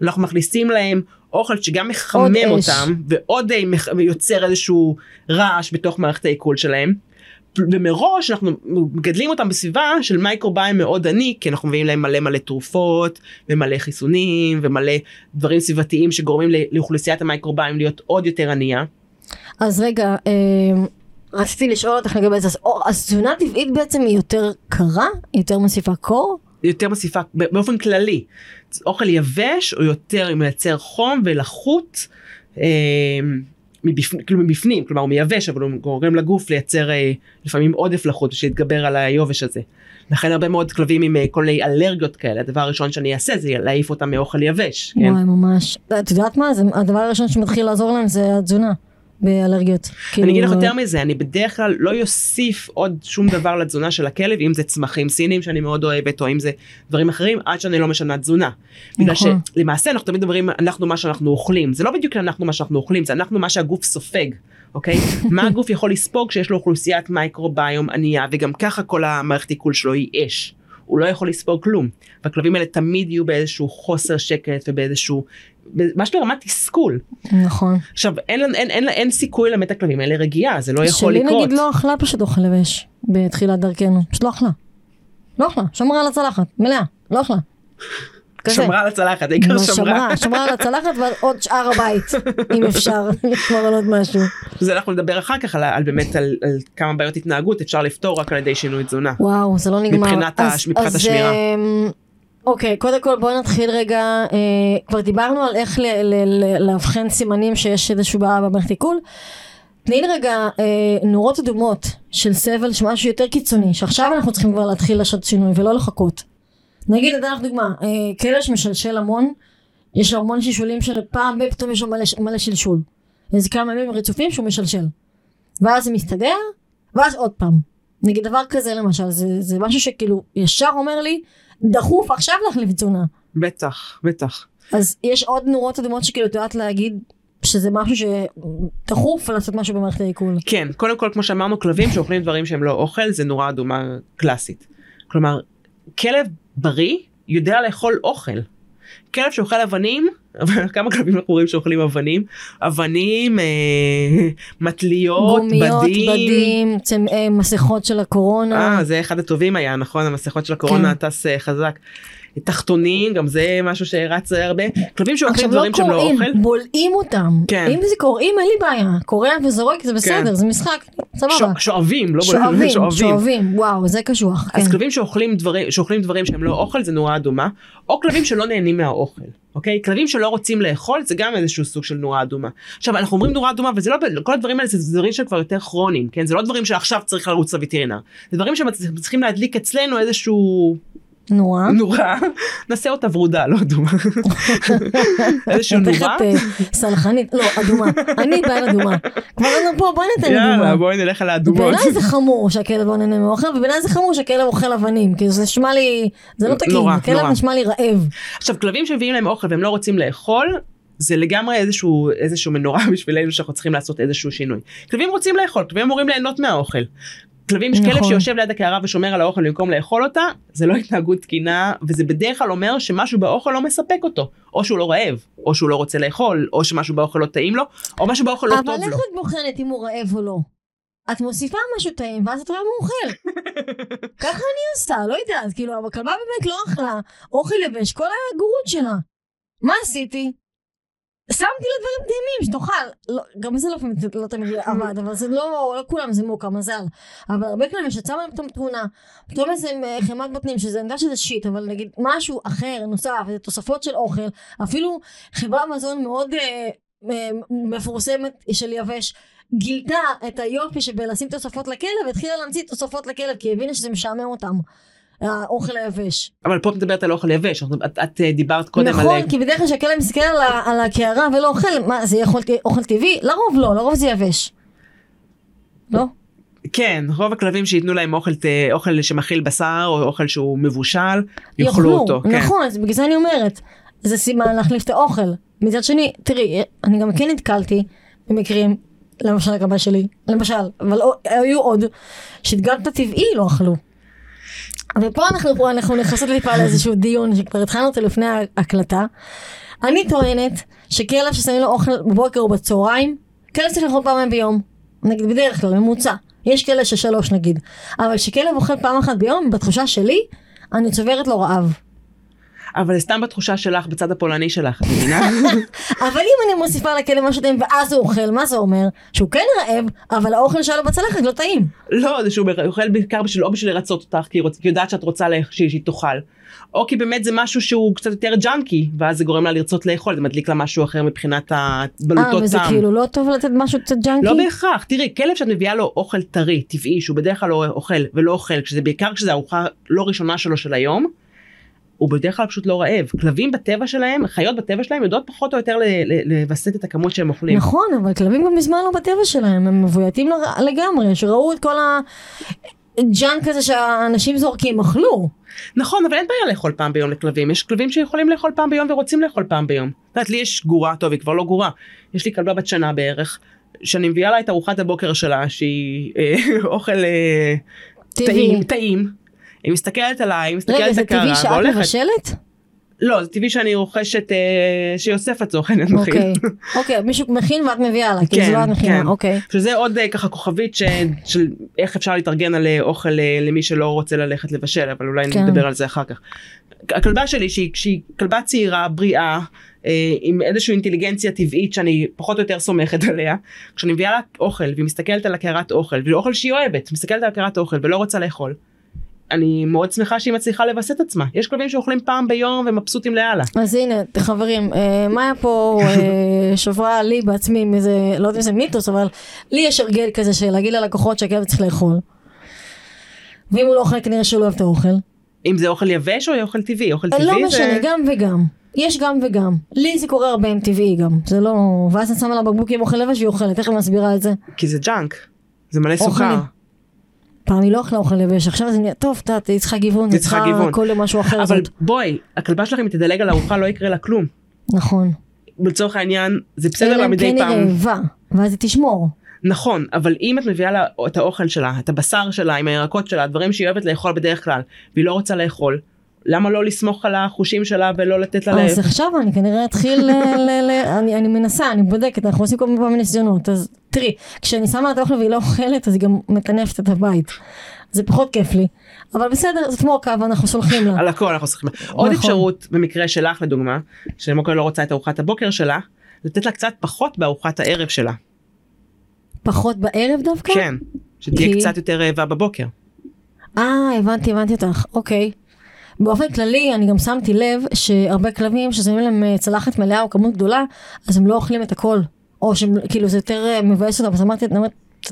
אנחנו מכניסים להם אוכל שגם מחמם. אותם ועוד אה, מח- יוצר איזשהו רעש בתוך מערכת העיכול שלהם. ומראש אנחנו מגדלים אותם בסביבה של מייקרוביום מאוד עני כי אנחנו מביאים להם מלא מלא תרופות ומלא חיסונים ומלא דברים סביבתיים שגורמים לאוכלוסיית המייקרוביום להיות עוד יותר ענייה. אז רגע, אה, רציתי לשאול אותך לגבי זה, אז תזונה טבעית בעצם היא יותר קרה? יותר מוסיפה קור? יותר מוסיפה באופן כללי אוכל יבש או יותר מייצר חום ולחות. אה, מבפנים, כאילו מבפנים, כלומר הוא מייבש אבל הוא גורם לגוף לייצר אה, לפעמים עודף לחות שיתגבר על היובש הזה. לכן הרבה מאוד כלבים עם אה, כל מיני אלרגיות כאלה, הדבר הראשון שאני אעשה זה להעיף אותם מאוכל יבש. כן? וואי, ממש. את יודעת מה? זה, הדבר הראשון שמתחיל לעזור להם זה התזונה באלרגיות. אני אגיד לך כאילו, יותר מזה, אני בדרך כלל לא יוסיף עוד שום דבר לתזונה של הכלב, אם זה צמחים סינים שאני מאוד אוהבת, או אם זה דברים אחרים, עד שאני לא משנה תזונה. בגלל נכון. שלמעשה אנחנו תמיד אומרים, אנחנו מה שאנחנו אוכלים. זה לא בדיוק אנחנו מה שאנחנו אוכלים, זה אנחנו מה שהגוף סופג, אוקיי? מה הגוף יכול לספוג כשיש לו אוכלוסיית מייקרוביום ענייה, וגם ככה כל המערכת עיכול שלו היא אש. הוא לא יכול לספוג כלום. והכלבים האלה תמיד יהיו באיזשהו חוסר שקט ובאיזשהו, ממש ברמת תסכול. נכון. עכשיו אין, אין, אין, אין, אין סיכוי למת הכלבים האלה רגיעה זה לא יכול שלי לקרות. נגיד לא אכלה פשוט אוכל יבש בתחילת דרכנו. פשוט לא אכלה. לא אכלה. שמרה על הצלחת. מלאה. לא אכלה. כזה. שמרה על הצלחת העיקר שמרה. שמרה, שמרה על הצלחת ועוד שאר הבית, אם אפשר לשמור על עוד משהו. זה אנחנו נדבר אחר כך על, על באמת על, על כמה בעיות התנהגות אפשר לפתור רק על ידי שינוי תזונה. וואו, זה לא נגמר. מבחינת ה- מבחינת השמירה. אוקיי, קודם כל בואי נתחיל רגע, אה, כבר דיברנו על איך לאבחן סימנים שיש איזשהו בעיה במערכת עיכול. תני לי רגע אה, נורות אדומות של סבל, של משהו יותר קיצוני, שעכשיו אנחנו צריכים כבר להתחיל לעשות שינוי ולא לחכות. נגיד, אתן לך דוגמה, אה, כלב שמשלשל המון, יש לו המון שלשולים של פעם ב- פתאום יש לו מלא, מלא שלשול. איזה כמה ימים רצופים שהוא משלשל. ואז זה מסתדר, ואז עוד פעם. נגיד דבר כזה למשל, זה, זה משהו שכאילו ישר אומר לי, דחוף עכשיו להחליף תזונה. בטח, בטח. אז יש עוד נורות אדומות שכאילו את יודעת להגיד שזה משהו שדחוף לעשות משהו במערכת העיכול. כן, קודם כל כמו שאמרנו כלבים שאוכלים דברים שהם לא אוכל זה נורה אדומה קלאסית. כלומר, כלב בריא יודע לאכול אוכל. כלב שאוכל אבנים, כמה כלבים אנחנו רואים שאוכלים אבנים? אבנים, אה, מטליות, גומיות, בדים. בדים, צמ, אה, מסכות של הקורונה. אה, זה אחד הטובים היה, נכון? המסכות של הקורונה כן. טס אה, חזק. תחתונים, גם זה משהו שרץ הרבה. כלבים שאוכלים עכשיו לא דברים שהם לא קוראים, אוכל. בולעים אותם. כן. אם זה קוראים אין לי בעיה. קורע וזורק זה בסדר, זה משחק, סבבה. שוא- שואבים, לא שואבים, שואבים. שואבים, וואו, זה קשוח. אז כן. כלבים שאוכלים דברים, שאוכלים דברים שהם לא אוכל זה נורה אדומה, או כלבים שלא נהנים מהאוכל, אוקיי? כלבים שלא רוצים לאכול זה גם איזשהו סוג של נורה אדומה. עכשיו אנחנו אומרים נורה אדומה וזה לא, כל הדברים האלה זה דברים שהם כבר יותר כרוניים, כן? זה לא דברים שעכשיו צריך לרוץ לווטרינר. זה דברים שצריכים להדליק אצלנו איזשהו נורא. נורה, נעשה אותה ורודה, לא אדומה. איזשהו נורה. אה, סלחנית? לא, אדומה. אני בעל אדומה. כבר אנחנו פה, בואי ניתן יאללה אדומה. בואי נלך על האדומות. בעיניי זה חמור שהכלב לא נהנה מאוכל, ובעיניי זה חמור שהכלב אוכל אבנים, כי זה נשמע לי, זה לא תקין, נורא, הכלב. נשמע לי רעב. עכשיו כלבים שמביאים להם אוכל והם לא רוצים לאכול זה לגמרי איזשהו איזשהו מנורה בשבילנו שאנחנו צריכים לעשות איזשהו שינוי. כלבים רוצים לאכול, כלבים אמורים ליהנות מהאוכל. כלבים, כלב נכון. שיושב ליד הקערה ושומר על האוכל במקום לאכול אותה, זה לא התנהגות תקינה, וזה בדרך כלל אומר שמשהו באוכל לא מספק אותו. או שהוא לא רעב, או שהוא לא רוצה לאכול, או שמשהו באוכל לא טעים לו, או משהו באוכל לא אבל טוב איך לו. את בוחנת אם הוא רעב או לא? את מוסיפה משהו טעים, ואז את רואה מה אוכל. ככה אני עושה, לא יודעת, כאילו, אבל הכלבה באמת לא אכלה אוכל יבש, כל הגורות שלה. מה עשיתי? שמתי לה דברים טעימים שתאכל. לא, גם זה לא, לא תמיד עבד, אבל זה לא, לא כולם זה מוקה, מזל. אבל הרבה שאת שמה להם פתאום תמונה, פתאום איזה חמת בוטנים, שזה, אני יודעת שזה שיט, אבל נגיד משהו אחר, נוסף, איזה תוספות של אוכל, אפילו חברה מזון מאוד אה, אה, מפורסמת של יבש, גילתה את היופי שבלשים תוספות לכלב, והתחילה להמציא תוספות לכלב, כי הבינה שזה משעמם אותם. האוכל היבש. אבל פה את מדברת על אוכל יבש, את, את, אה, דיברת קודם נכון, על... כי בדרך כלל כשהכלב מסתכל על, הקערה ולא אוכל, מה, זה יהיה אוכל, אוכל טבעי? לרוב לא, לרוב זה יבש. לא? כן, רוב הכלבים שייתנו להם אוכל, אוכל שמכיל בשר או אוכל שהוא מבושל, יאכלו אותו. כן. נכון, אז בגלל זה אני אומרת, זה סימן להחליף את האוכל. מצד שני, תראי, אני גם כן נתקלתי במקרים, למשל הכלבה שלי, למשל, אבל היו עוד, שגם את הטבעי לא אכלו. ופה אנחנו, אנחנו נכנסות טיפה לאיזשהו דיון שכבר התחלנו אותו לפני ההקלטה. אני טוענת שכלב ששמים לו אוכל בבוקר או בצהריים, כלב צריך לאכול פעמיים ביום. נגיד בדרך כלל, ממוצע. יש כאלה ששלוש נגיד. אבל כשכלב אוכל פעם אחת ביום, בתחושה שלי, אני צוברת לו רעב. אבל סתם בתחושה שלך, בצד הפולני שלך, את מבינה? אבל אם אני מוסיפה לכלב משהו טעים ואז הוא אוכל, מה זה אומר? שהוא כן רעב, אבל האוכל שלו בצלחת לא טעים. לא, זה שהוא אוכל בעיקר בשביל, או בשביל לרצות אותך, כי היא יודעת שאת רוצה שהיא תאכל. או כי באמת זה משהו שהוא קצת יותר ג'אנקי, ואז זה גורם לה לרצות לאכול, זה מדליק לה משהו אחר מבחינת אה, הבלוטות וזה טעם. כאילו לא טוב לתת משהו קצת ג'אנקי? לא בהכרח, תראי, כלב שאת מביאה לו אוכל טרי, טבעי, שהוא בדרך כלל לא אוכל ולא אוכל, כשזה בעיקר כשזה ארוחה לא ראשונה שלו של היום, הוא בדרך כלל פשוט לא רעב. כלבים בטבע שלהם, חיות בטבע שלהם יודעות פחות או יותר לווסת את הכמות שהם אוכלים. נכון, אבל כלבים גם מזמן לא בטבע שלהם, הם מבויתים לגמרי, שראו את כל הג'אנק הזה שהאנשים זורקים, אכלו. נכון, אבל אין בעיה לאכול פעם ביום לכלבים, יש כלבים שיכולים לאכול פעם ביום ורוצים לאכול פעם ביום. את יודעת, לי יש גורה, טוב, היא כבר לא גורה, יש לי כלבה בת שנה בערך, שאני מביאה לה את ארוחת הבוקר שלה, שהיא אה, אוכל אה. טעים, טעים. היא מסתכלת עליי, היא מסתכלת רגע, על זה הקערה טבעי שאת. מבשלת? לא, זה טבעי שאני רוכשת, אה, שיוסף לצורך העניין מכין. אוקיי, אוקיי, מישהו מכין ואת מביאה לה, כי כן, זה לא את מכינה, כן. אוקיי. שזה עוד אה, ככה כוכבית ש- של איך אפשר להתארגן על אה, אוכל אה, למי שלא רוצה ללכת לבשל, אבל אולי כן. נדבר על זה אחר כך. הכלבה שלי שהיא, שהיא כלבה צעירה, בריאה, אה, עם איזושהי אינטליגנציה טבעית שאני פחות או יותר סומכת עליה, כשאני מביאה לה אוכל והיא מסתכלת על הקערת אוכל, ואוכל שהיא אוהבת, מסתכלת על הקערת אוכל ולא רוצה לאכול, אני מאוד שמחה שהיא מצליחה לווסת עצמה. יש כלבים שאוכלים פעם ביום ומבסוטים לאללה. אז הנה, חברים, אה, מה היה פה אה, שברה לי בעצמי עם איזה, לא יודעת אם זה מיתוס, אבל לי יש הרגל כזה של להגיד ללקוחות שהכלב צריך לאכול. ואם הוא לא אוכל, כנראה שהוא לא אוהב את האוכל. אם זה אוכל יבש או אוכל טבעי, אוכל טבעי לא זה... משנה, גם וגם. יש גם וגם. לי זה קורה הרבה עם טבעי גם. זה לא... ואז אני שמה לה בקבוקים אוכל לבש והיא אוכלת, איך היא מסבירה את זה? כי זה ג'אנק. זה מלא. סוכר. פעם היא לא אכלה אוכל לבש, עכשיו זה נהיה, טוב, את יודעת, היא צריכה גיוון, היא צריכה גיוון. כל יום משהו אחר. אבל זאת. בואי, הכלבה שלך אם תדלג על ארוחה לא יקרה לה כלום. נכון. לצורך העניין, זה בסדר אלא לה אם מדי כן היא פעם. רעבה, ואז היא תשמור. נכון, אבל אם את מביאה לה את האוכל שלה, את הבשר שלה עם הירקות שלה, הדברים שהיא אוהבת לאכול בדרך כלל, והיא לא רוצה לאכול, למה לא לסמוך על החושים שלה ולא לתת לה ל... אז עכשיו אני כנראה אתחיל, ל- אני אני מנסה, אני בודקת, אנחנו עושים כל מיני ניסיונות. אז תראי, כשאני שמה לה את האוכל והיא לא אוכלת, אז היא גם מטנפת את הבית. זה פחות כיף לי. אבל בסדר, זאת מוקה ואנחנו סולחים לה. על הכל אנחנו צריכים. עוד נכון. אפשרות במקרה שלך לדוגמה, שמוקה לא רוצה את ארוחת הבוקר שלה, לתת לה קצת פחות בארוחת הערב שלה. פחות בערב דווקא? כן. שתהיה כי- קצת יותר רעבה בבוקר. אה, הבנתי, הבנתי אותך, אוקיי. באופן כללי, אני גם שמתי לב שהרבה כלבים ששמים להם אה, צלחת מלאה או כמות גדולה, אז הם לא אוכלים את הכל. או שהם, כאילו זה יותר אה, מבאס אותם, אז אמרתי,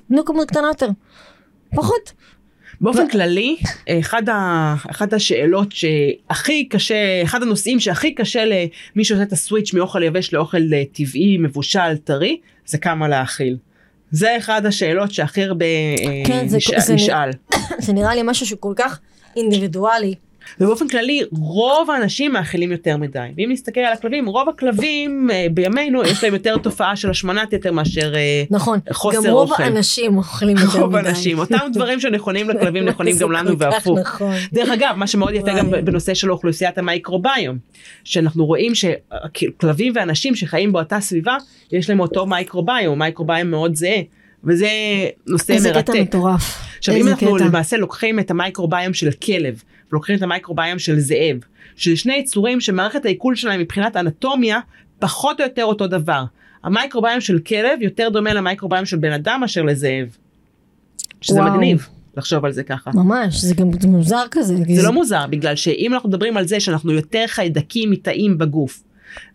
תנו כמות קטנה יותר. פחות. באופן כללי, אחד, ה, אחד השאלות שהכי קשה, אחד הנושאים שהכי קשה למי שעושה את הסוויץ' מאוכל יבש לאוכל אה, טבעי, מבושל, טרי, זה כמה להאכיל. זה אחד השאלות שהכי הרבה כן, זה- נשאל, זה- נשאל. זה נראה לי משהו שהוא כל כך אינדיבידואלי. ובאופן כללי רוב האנשים מאכילים יותר מדי ואם נסתכל על הכלבים רוב הכלבים אה, בימינו יש להם יותר תופעה של השמנת יתר מאשר אה, נכון, חוסר גם רוב אוכל. האנשים אוכלים יותר מדי. רוב האנשים אותם דברים שנכונים לכלבים נכונים גם לנו והפוך. נכון. דרך אגב מה שמאוד יפה גם. בנושא של אוכלוסיית המייקרוביום שאנחנו רואים שכלבים ואנשים שחיים באותה סביבה יש להם אותו מייקרוביום מייקרוביום מאוד זהה וזה נושא איזה קטע מרתק. מטורף. עכשיו אם איזה אנחנו קטע. למעשה לוקחים את המייקרוביום של כלב ולוקחים את המייקרוביום של זאב שזה שני יצורים שמערכת העיכול שלהם מבחינת אנטומיה פחות או יותר אותו דבר. המייקרוביום של כלב יותר דומה למייקרוביום של בן אדם מאשר לזאב. שזה וואו. מגניב לחשוב על זה ככה. ממש, זה גם זה מוזר כזה. זה לא מוזר בגלל שאם אנחנו מדברים על זה שאנחנו יותר חיידקים מתאים בגוף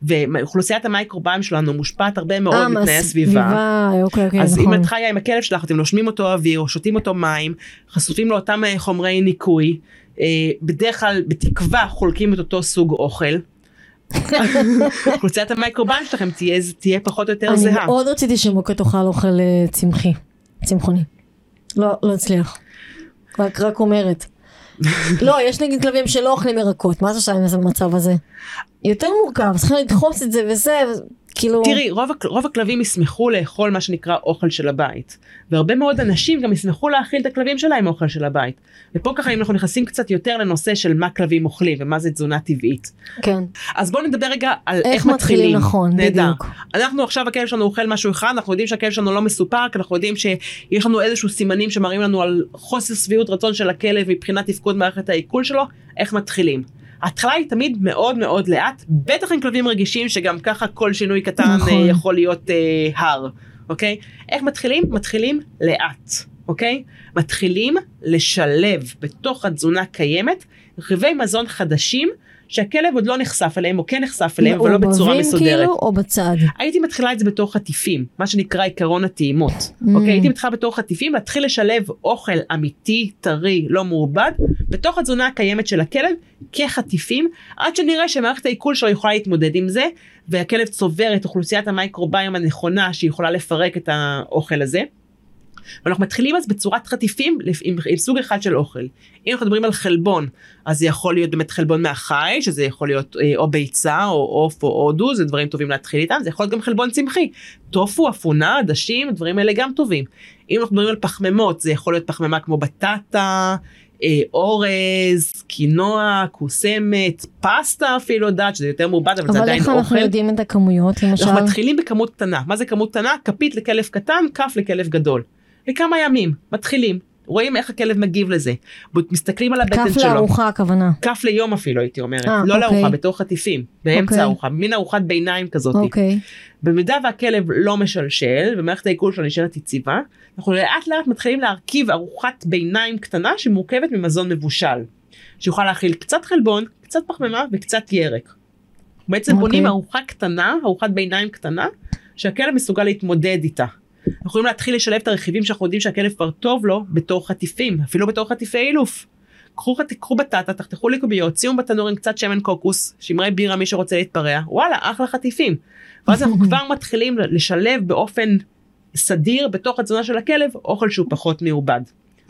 ואוכלוסיית המייקרוביום שלנו מושפעת הרבה מאוד מתנאי הסביבה. מהסביבה, אוקיי, אוקיי, אז אם נכון. את חיה עם הכלב שלך אתם נושמים אותו אוויר או שותים אותו מים חשופים לאותם אה, חומרי ניקוי אה, בדרך כלל בתקווה חולקים את אותו סוג אוכל. אוכלוסיית המייקרוביום שלכם תהיה תהיה פחות או יותר אני זהה. מאוד רציתי שמוקה תאכל אוכל אה, צמחי, צמחוני. לא, לא הצליח. רק, רק אומרת. לא, יש נגיד כלבים שלא אוכלים ירקות, מה את עושה עם איזה מצב הזה? יותר מורכב, צריכים לדחוס את זה וזה, כאילו... תראי רוב, רוב הכלבים ישמחו לאכול מה שנקרא אוכל של הבית והרבה מאוד אנשים גם ישמחו להאכיל את הכלבים שלהם אוכל של הבית ופה ככה אם אנחנו נכנסים קצת יותר לנושא של מה כלבים אוכלים ומה זה תזונה טבעית כן. אז בואו נדבר רגע על איך, איך מתחילים נכון, נהדר. בדיוק. אנחנו עכשיו הכלב שלנו אוכל משהו אחד אנחנו יודעים שהכלב שלנו לא מסופק אנחנו יודעים שיש לנו איזשהו סימנים שמראים לנו על חוסר שביעות רצון של הכלב מבחינת תפקוד מערכת העיכול שלו איך מתחילים. ההתחלה היא תמיד מאוד מאוד לאט בטח עם כלבים רגישים שגם ככה כל שינוי קטן נכון. אה, יכול להיות אה, הר אוקיי? איך מתחילים? מתחילים לאט אוקיי? מתחילים לשלב בתוך התזונה קיימת רכיבי מזון חדשים שהכלב עוד לא נחשף אליהם או כן נחשף אליהם אבל לא בצורה מסודרת. כאילו או בצד? הייתי מתחילה את זה בתור חטיפים, מה שנקרא עקרון הטעימות. Mm. אוקיי, הייתי מתחילה בתור חטיפים, להתחיל לשלב אוכל אמיתי, טרי, לא מעובד, בתוך התזונה הקיימת של הכלב, כחטיפים, עד שנראה שמערכת העיכול שלו יכולה להתמודד עם זה, והכלב צובר את אוכלוסיית המייקרוביום הנכונה שיכולה לפרק את האוכל הזה. ואנחנו מתחילים אז בצורת חטיפים עם, עם סוג אחד של אוכל. אם אנחנו מדברים על חלבון, אז זה יכול להיות באמת חלבון מהחי, שזה יכול להיות אה, או ביצה או עוף או הודו, זה דברים טובים להתחיל איתם, זה יכול להיות גם חלבון צמחי. טופו, אפונה, עדשים, הדברים האלה גם טובים. אם אנחנו מדברים על פחמימות, זה יכול להיות פחמימה כמו בטטה, אה, אורז, קינוע, קוסמת, פסטה אפילו, יודעת שזה יותר מעובד, אבל, זה אבל עדיין איך אוכל. אנחנו יודעים את הכמויות למשל? אנחנו מתחילים בכמות קטנה. מה זה כמות קטנה? כפית לכלב קטן, כף לכלב גדול. לכמה ימים, מתחילים. רואים איך הכלב מגיב לזה. מסתכלים על הבטן כף שלו. לארוחה הכוונה. כף ליום אפילו הייתי אומרת, אה, לא אוקיי. לארוחה, בתור חטיפים, באמצע אוקיי. הארוחה, מין ארוחת ביניים כזאת. אוקיי. במידה והכלב לא משלשל ומערכת העיכול שלו נשארת יציבה, אנחנו לאט לאט מתחילים להרכיב ארוחת ביניים קטנה שמורכבת ממזון מבושל. שיוכל להכיל קצת חלבון, קצת פחמימה וקצת ירק. בעצם אוקיי. בונים ארוחה קטנה, ארוחת ביניים קטנה, שהכלב מסוגל להתמודד איתה. אנחנו יכולים להתחיל לשלב את הרכיבים שאנחנו יודעים שהכלב כבר טוב לו בתור חטיפים, אפילו בתור חטיפי אילוף. קחו, קחו בטטה, תחתכו לי קוביות, שימו בתנור עם קצת שמן קוקוס, שמרי בירה מי שרוצה להתפרע, וואלה, אחלה חטיפים. ואז אנחנו כבר מתחילים לשלב באופן סדיר בתוך התזונה של הכלב אוכל שהוא פחות מעובד.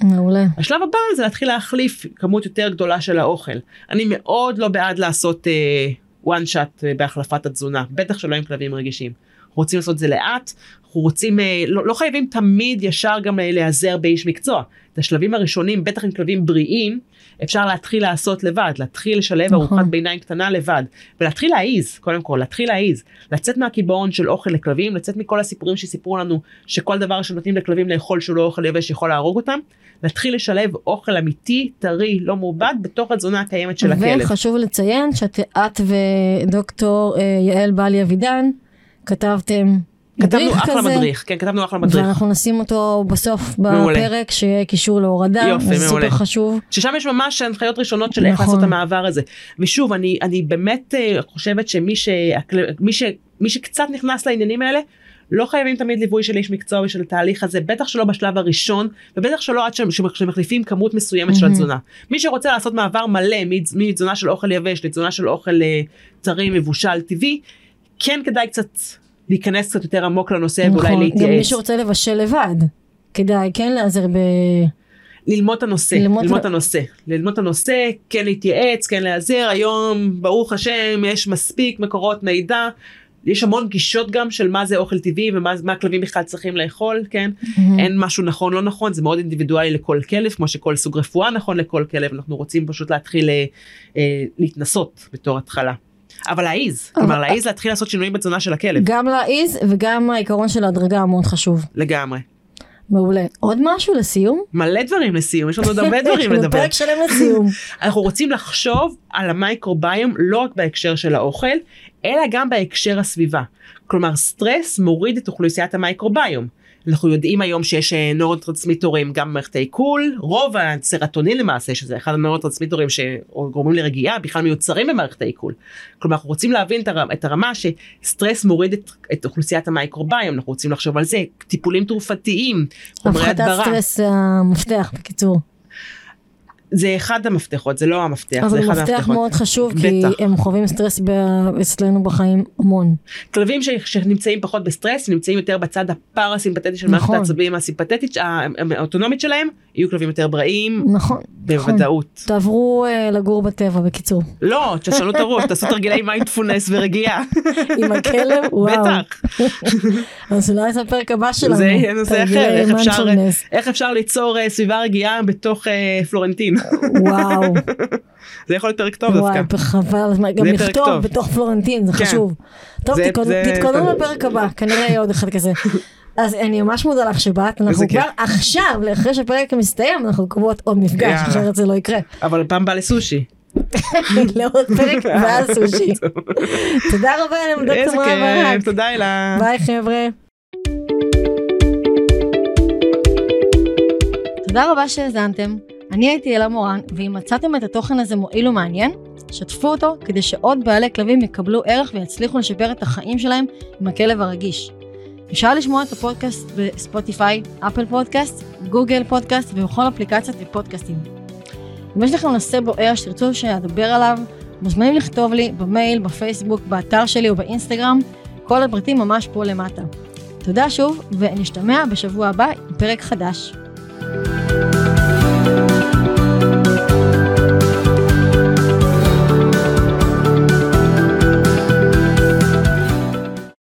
מעולה. השלב הבא זה להתחיל להחליף כמות יותר גדולה של האוכל. אני מאוד לא בעד לעשות uh, one shot uh, בהחלפת התזונה, בטח שלא עם כלבים רגישים. אנחנו רוצים לעשות את זה לאט, אנחנו רוצים, uh, לא, לא חייבים תמיד ישר גם להיעזר באיש מקצוע. את השלבים הראשונים, בטח עם כלבים בריאים, אפשר להתחיל לעשות לבד, להתחיל לשלב נכון. ארוחת ביניים קטנה לבד, ולהתחיל להעיז, קודם כל, להתחיל להעיז, לצאת מהקיבעון של אוכל לכלבים, לצאת מכל הסיפורים שסיפרו לנו שכל דבר שנותנים לכלבים לאכול שהוא לא אוכל יבש יכול להרוג אותם, להתחיל לשלב אוכל אמיתי, טרי, לא מעובד, בתוך התזונה הקיימת של הכלב. וחשוב לציין שאת את ודוקטור אה, יעל בעלי אבידן כתבתם כתבנו אחלה כזה, מדריך, כן, כתבנו אחלה מדריך. ואנחנו נשים אותו בסוף מעולה. בפרק שיהיה קישור להורדה, יופי, זה סופר מעולה. חשוב. ששם יש ממש הנחיות ראשונות של איך נכון. לעשות את המעבר הזה. ושוב, אני, אני באמת אה, חושבת שמי ש, מי ש, מי שקצת נכנס לעניינים האלה, לא חייבים תמיד ליווי של איש מקצוע ושל התהליך הזה, בטח שלא בשלב הראשון, ובטח שלא עד שמחליפים כמות מסוימת של מהמם. התזונה. מי שרוצה לעשות מעבר מלא מתז- מתזונה של אוכל יבש לתזונה של אוכל אה, טרי, מבושל, טבעי, כן כדאי קצת להיכנס קצת יותר עמוק לנושא ואולי נכון, גם מי להתייעץ. שרוצה לבשל לבד, כדאי כן להיעזר ב... ללמוד את הנושא, ללמוד ללמוד את- הנושא, ללמוד את הנושא, כן להתייעץ, כן להיעזר, היום ברוך השם יש מספיק מקורות מידע, יש המון גישות גם של מה זה אוכל טבעי ומה מה הכלבים בכלל צריכים לאכול, כן? אין משהו נכון לא נכון, זה מאוד אינדיבידואלי לכל כלב, כמו שכל סוג רפואה נכון לכל כלב, אנחנו רוצים פשוט להתחיל אה, אה, להתנסות בתור התחלה. אבל להעיז, כלומר להעיז להתחיל לעשות שינויים בתזונה של הכלב, גם להעיז וגם העיקרון של ההדרגה מאוד חשוב. לגמרי. מעולה. עוד משהו לסיום? מלא דברים לסיום, יש לנו עוד הרבה דברים לדבר. פרק שלם לסיום. אנחנו רוצים לחשוב על המייקרוביום לא רק בהקשר של האוכל, אלא גם בהקשר הסביבה. כלומר, סטרס מוריד את אוכלוסיית המייקרוביום. אנחנו יודעים היום שיש אה, נורוטרנסמיטורים גם במערכת העיכול, רוב הסרוטונין למעשה, שזה אחד הנורוטרנסמיטורים שגורמים לרגיעה, בכלל מיוצרים במערכת העיכול. כלומר, אנחנו רוצים להבין את הרמה, שסטרס מוריד את, את אוכלוסיית המייקרוביום, אנחנו רוצים לחשוב על זה, טיפולים תרופתיים, חומרי הדברה. הפחתת סטרס זה המפתח בקיצור. זה אחד המפתחות, זה לא המפתח, אבל זה אחד מפתח המפתחות. מאוד חשוב כי בטח. הם חווים סטרס ב- אצלנו בחיים המון. כלבים ש- שנמצאים פחות בסטרס נמצאים יותר בצד הפרה-סימפטטי של מערכת נכון. העצבים הסימפטטית ה- האוטונומית שלהם יהיו כלבים יותר בריאים נכון. נכון. בוודאות. תעברו אה, לגור בטבע בקיצור. לא תשנו את הראש תעשו תרגילי מיינדפולנס ורגיעה עם הכלב, וואו. בטח אז אולי זה הפרק הבא שלנו. זה יהיה נושא אחר איך אפשר-. איך אפשר ליצור אה, סביבה רגיעה בתוך אה, פלורנטין וואו, זה יכול להיות פרק טוב וואי, דווקא. חבל, הזמן. גם לכתוב. בתוך פלורנטין, זה כן. חשוב. טוב, תתכוננו לפרק הבא, כנראה יהיה עוד אחד כזה. אז אני ממש מודה לך שבאת, אנחנו איזה כיף. כבר עכשיו, אחרי שהפרק מסתיים, אנחנו קובעות עוד מפגש, יאללה. אחרת זה לא יקרה. אבל פעם בא לסושי. לעוד פרק ואז סושי. תודה רבה לכם, איזה דוקטור מואב ברק. כיף תודה אלה. ביי חבר'ה. תודה רבה שהאזנתם. אני הייתי אלה מורן, ואם מצאתם את התוכן הזה מועיל ומעניין, שתפו אותו כדי שעוד בעלי כלבים יקבלו ערך ויצליחו לשפר את החיים שלהם עם הכלב הרגיש. אפשר לשמוע את הפודקאסט בספוטיפיי, אפל פודקאסט, גוגל פודקאסט ובכל אפליקציות ופודקאסטים. אם יש לכם נושא בוער שתרצו שאדבר עליו, מוזמנים לכתוב לי במייל, בפייסבוק, באתר שלי או באינסטגרם, כל הפרטים ממש פה למטה. תודה שוב, ונשתמע בשבוע הבא עם פרק חדש.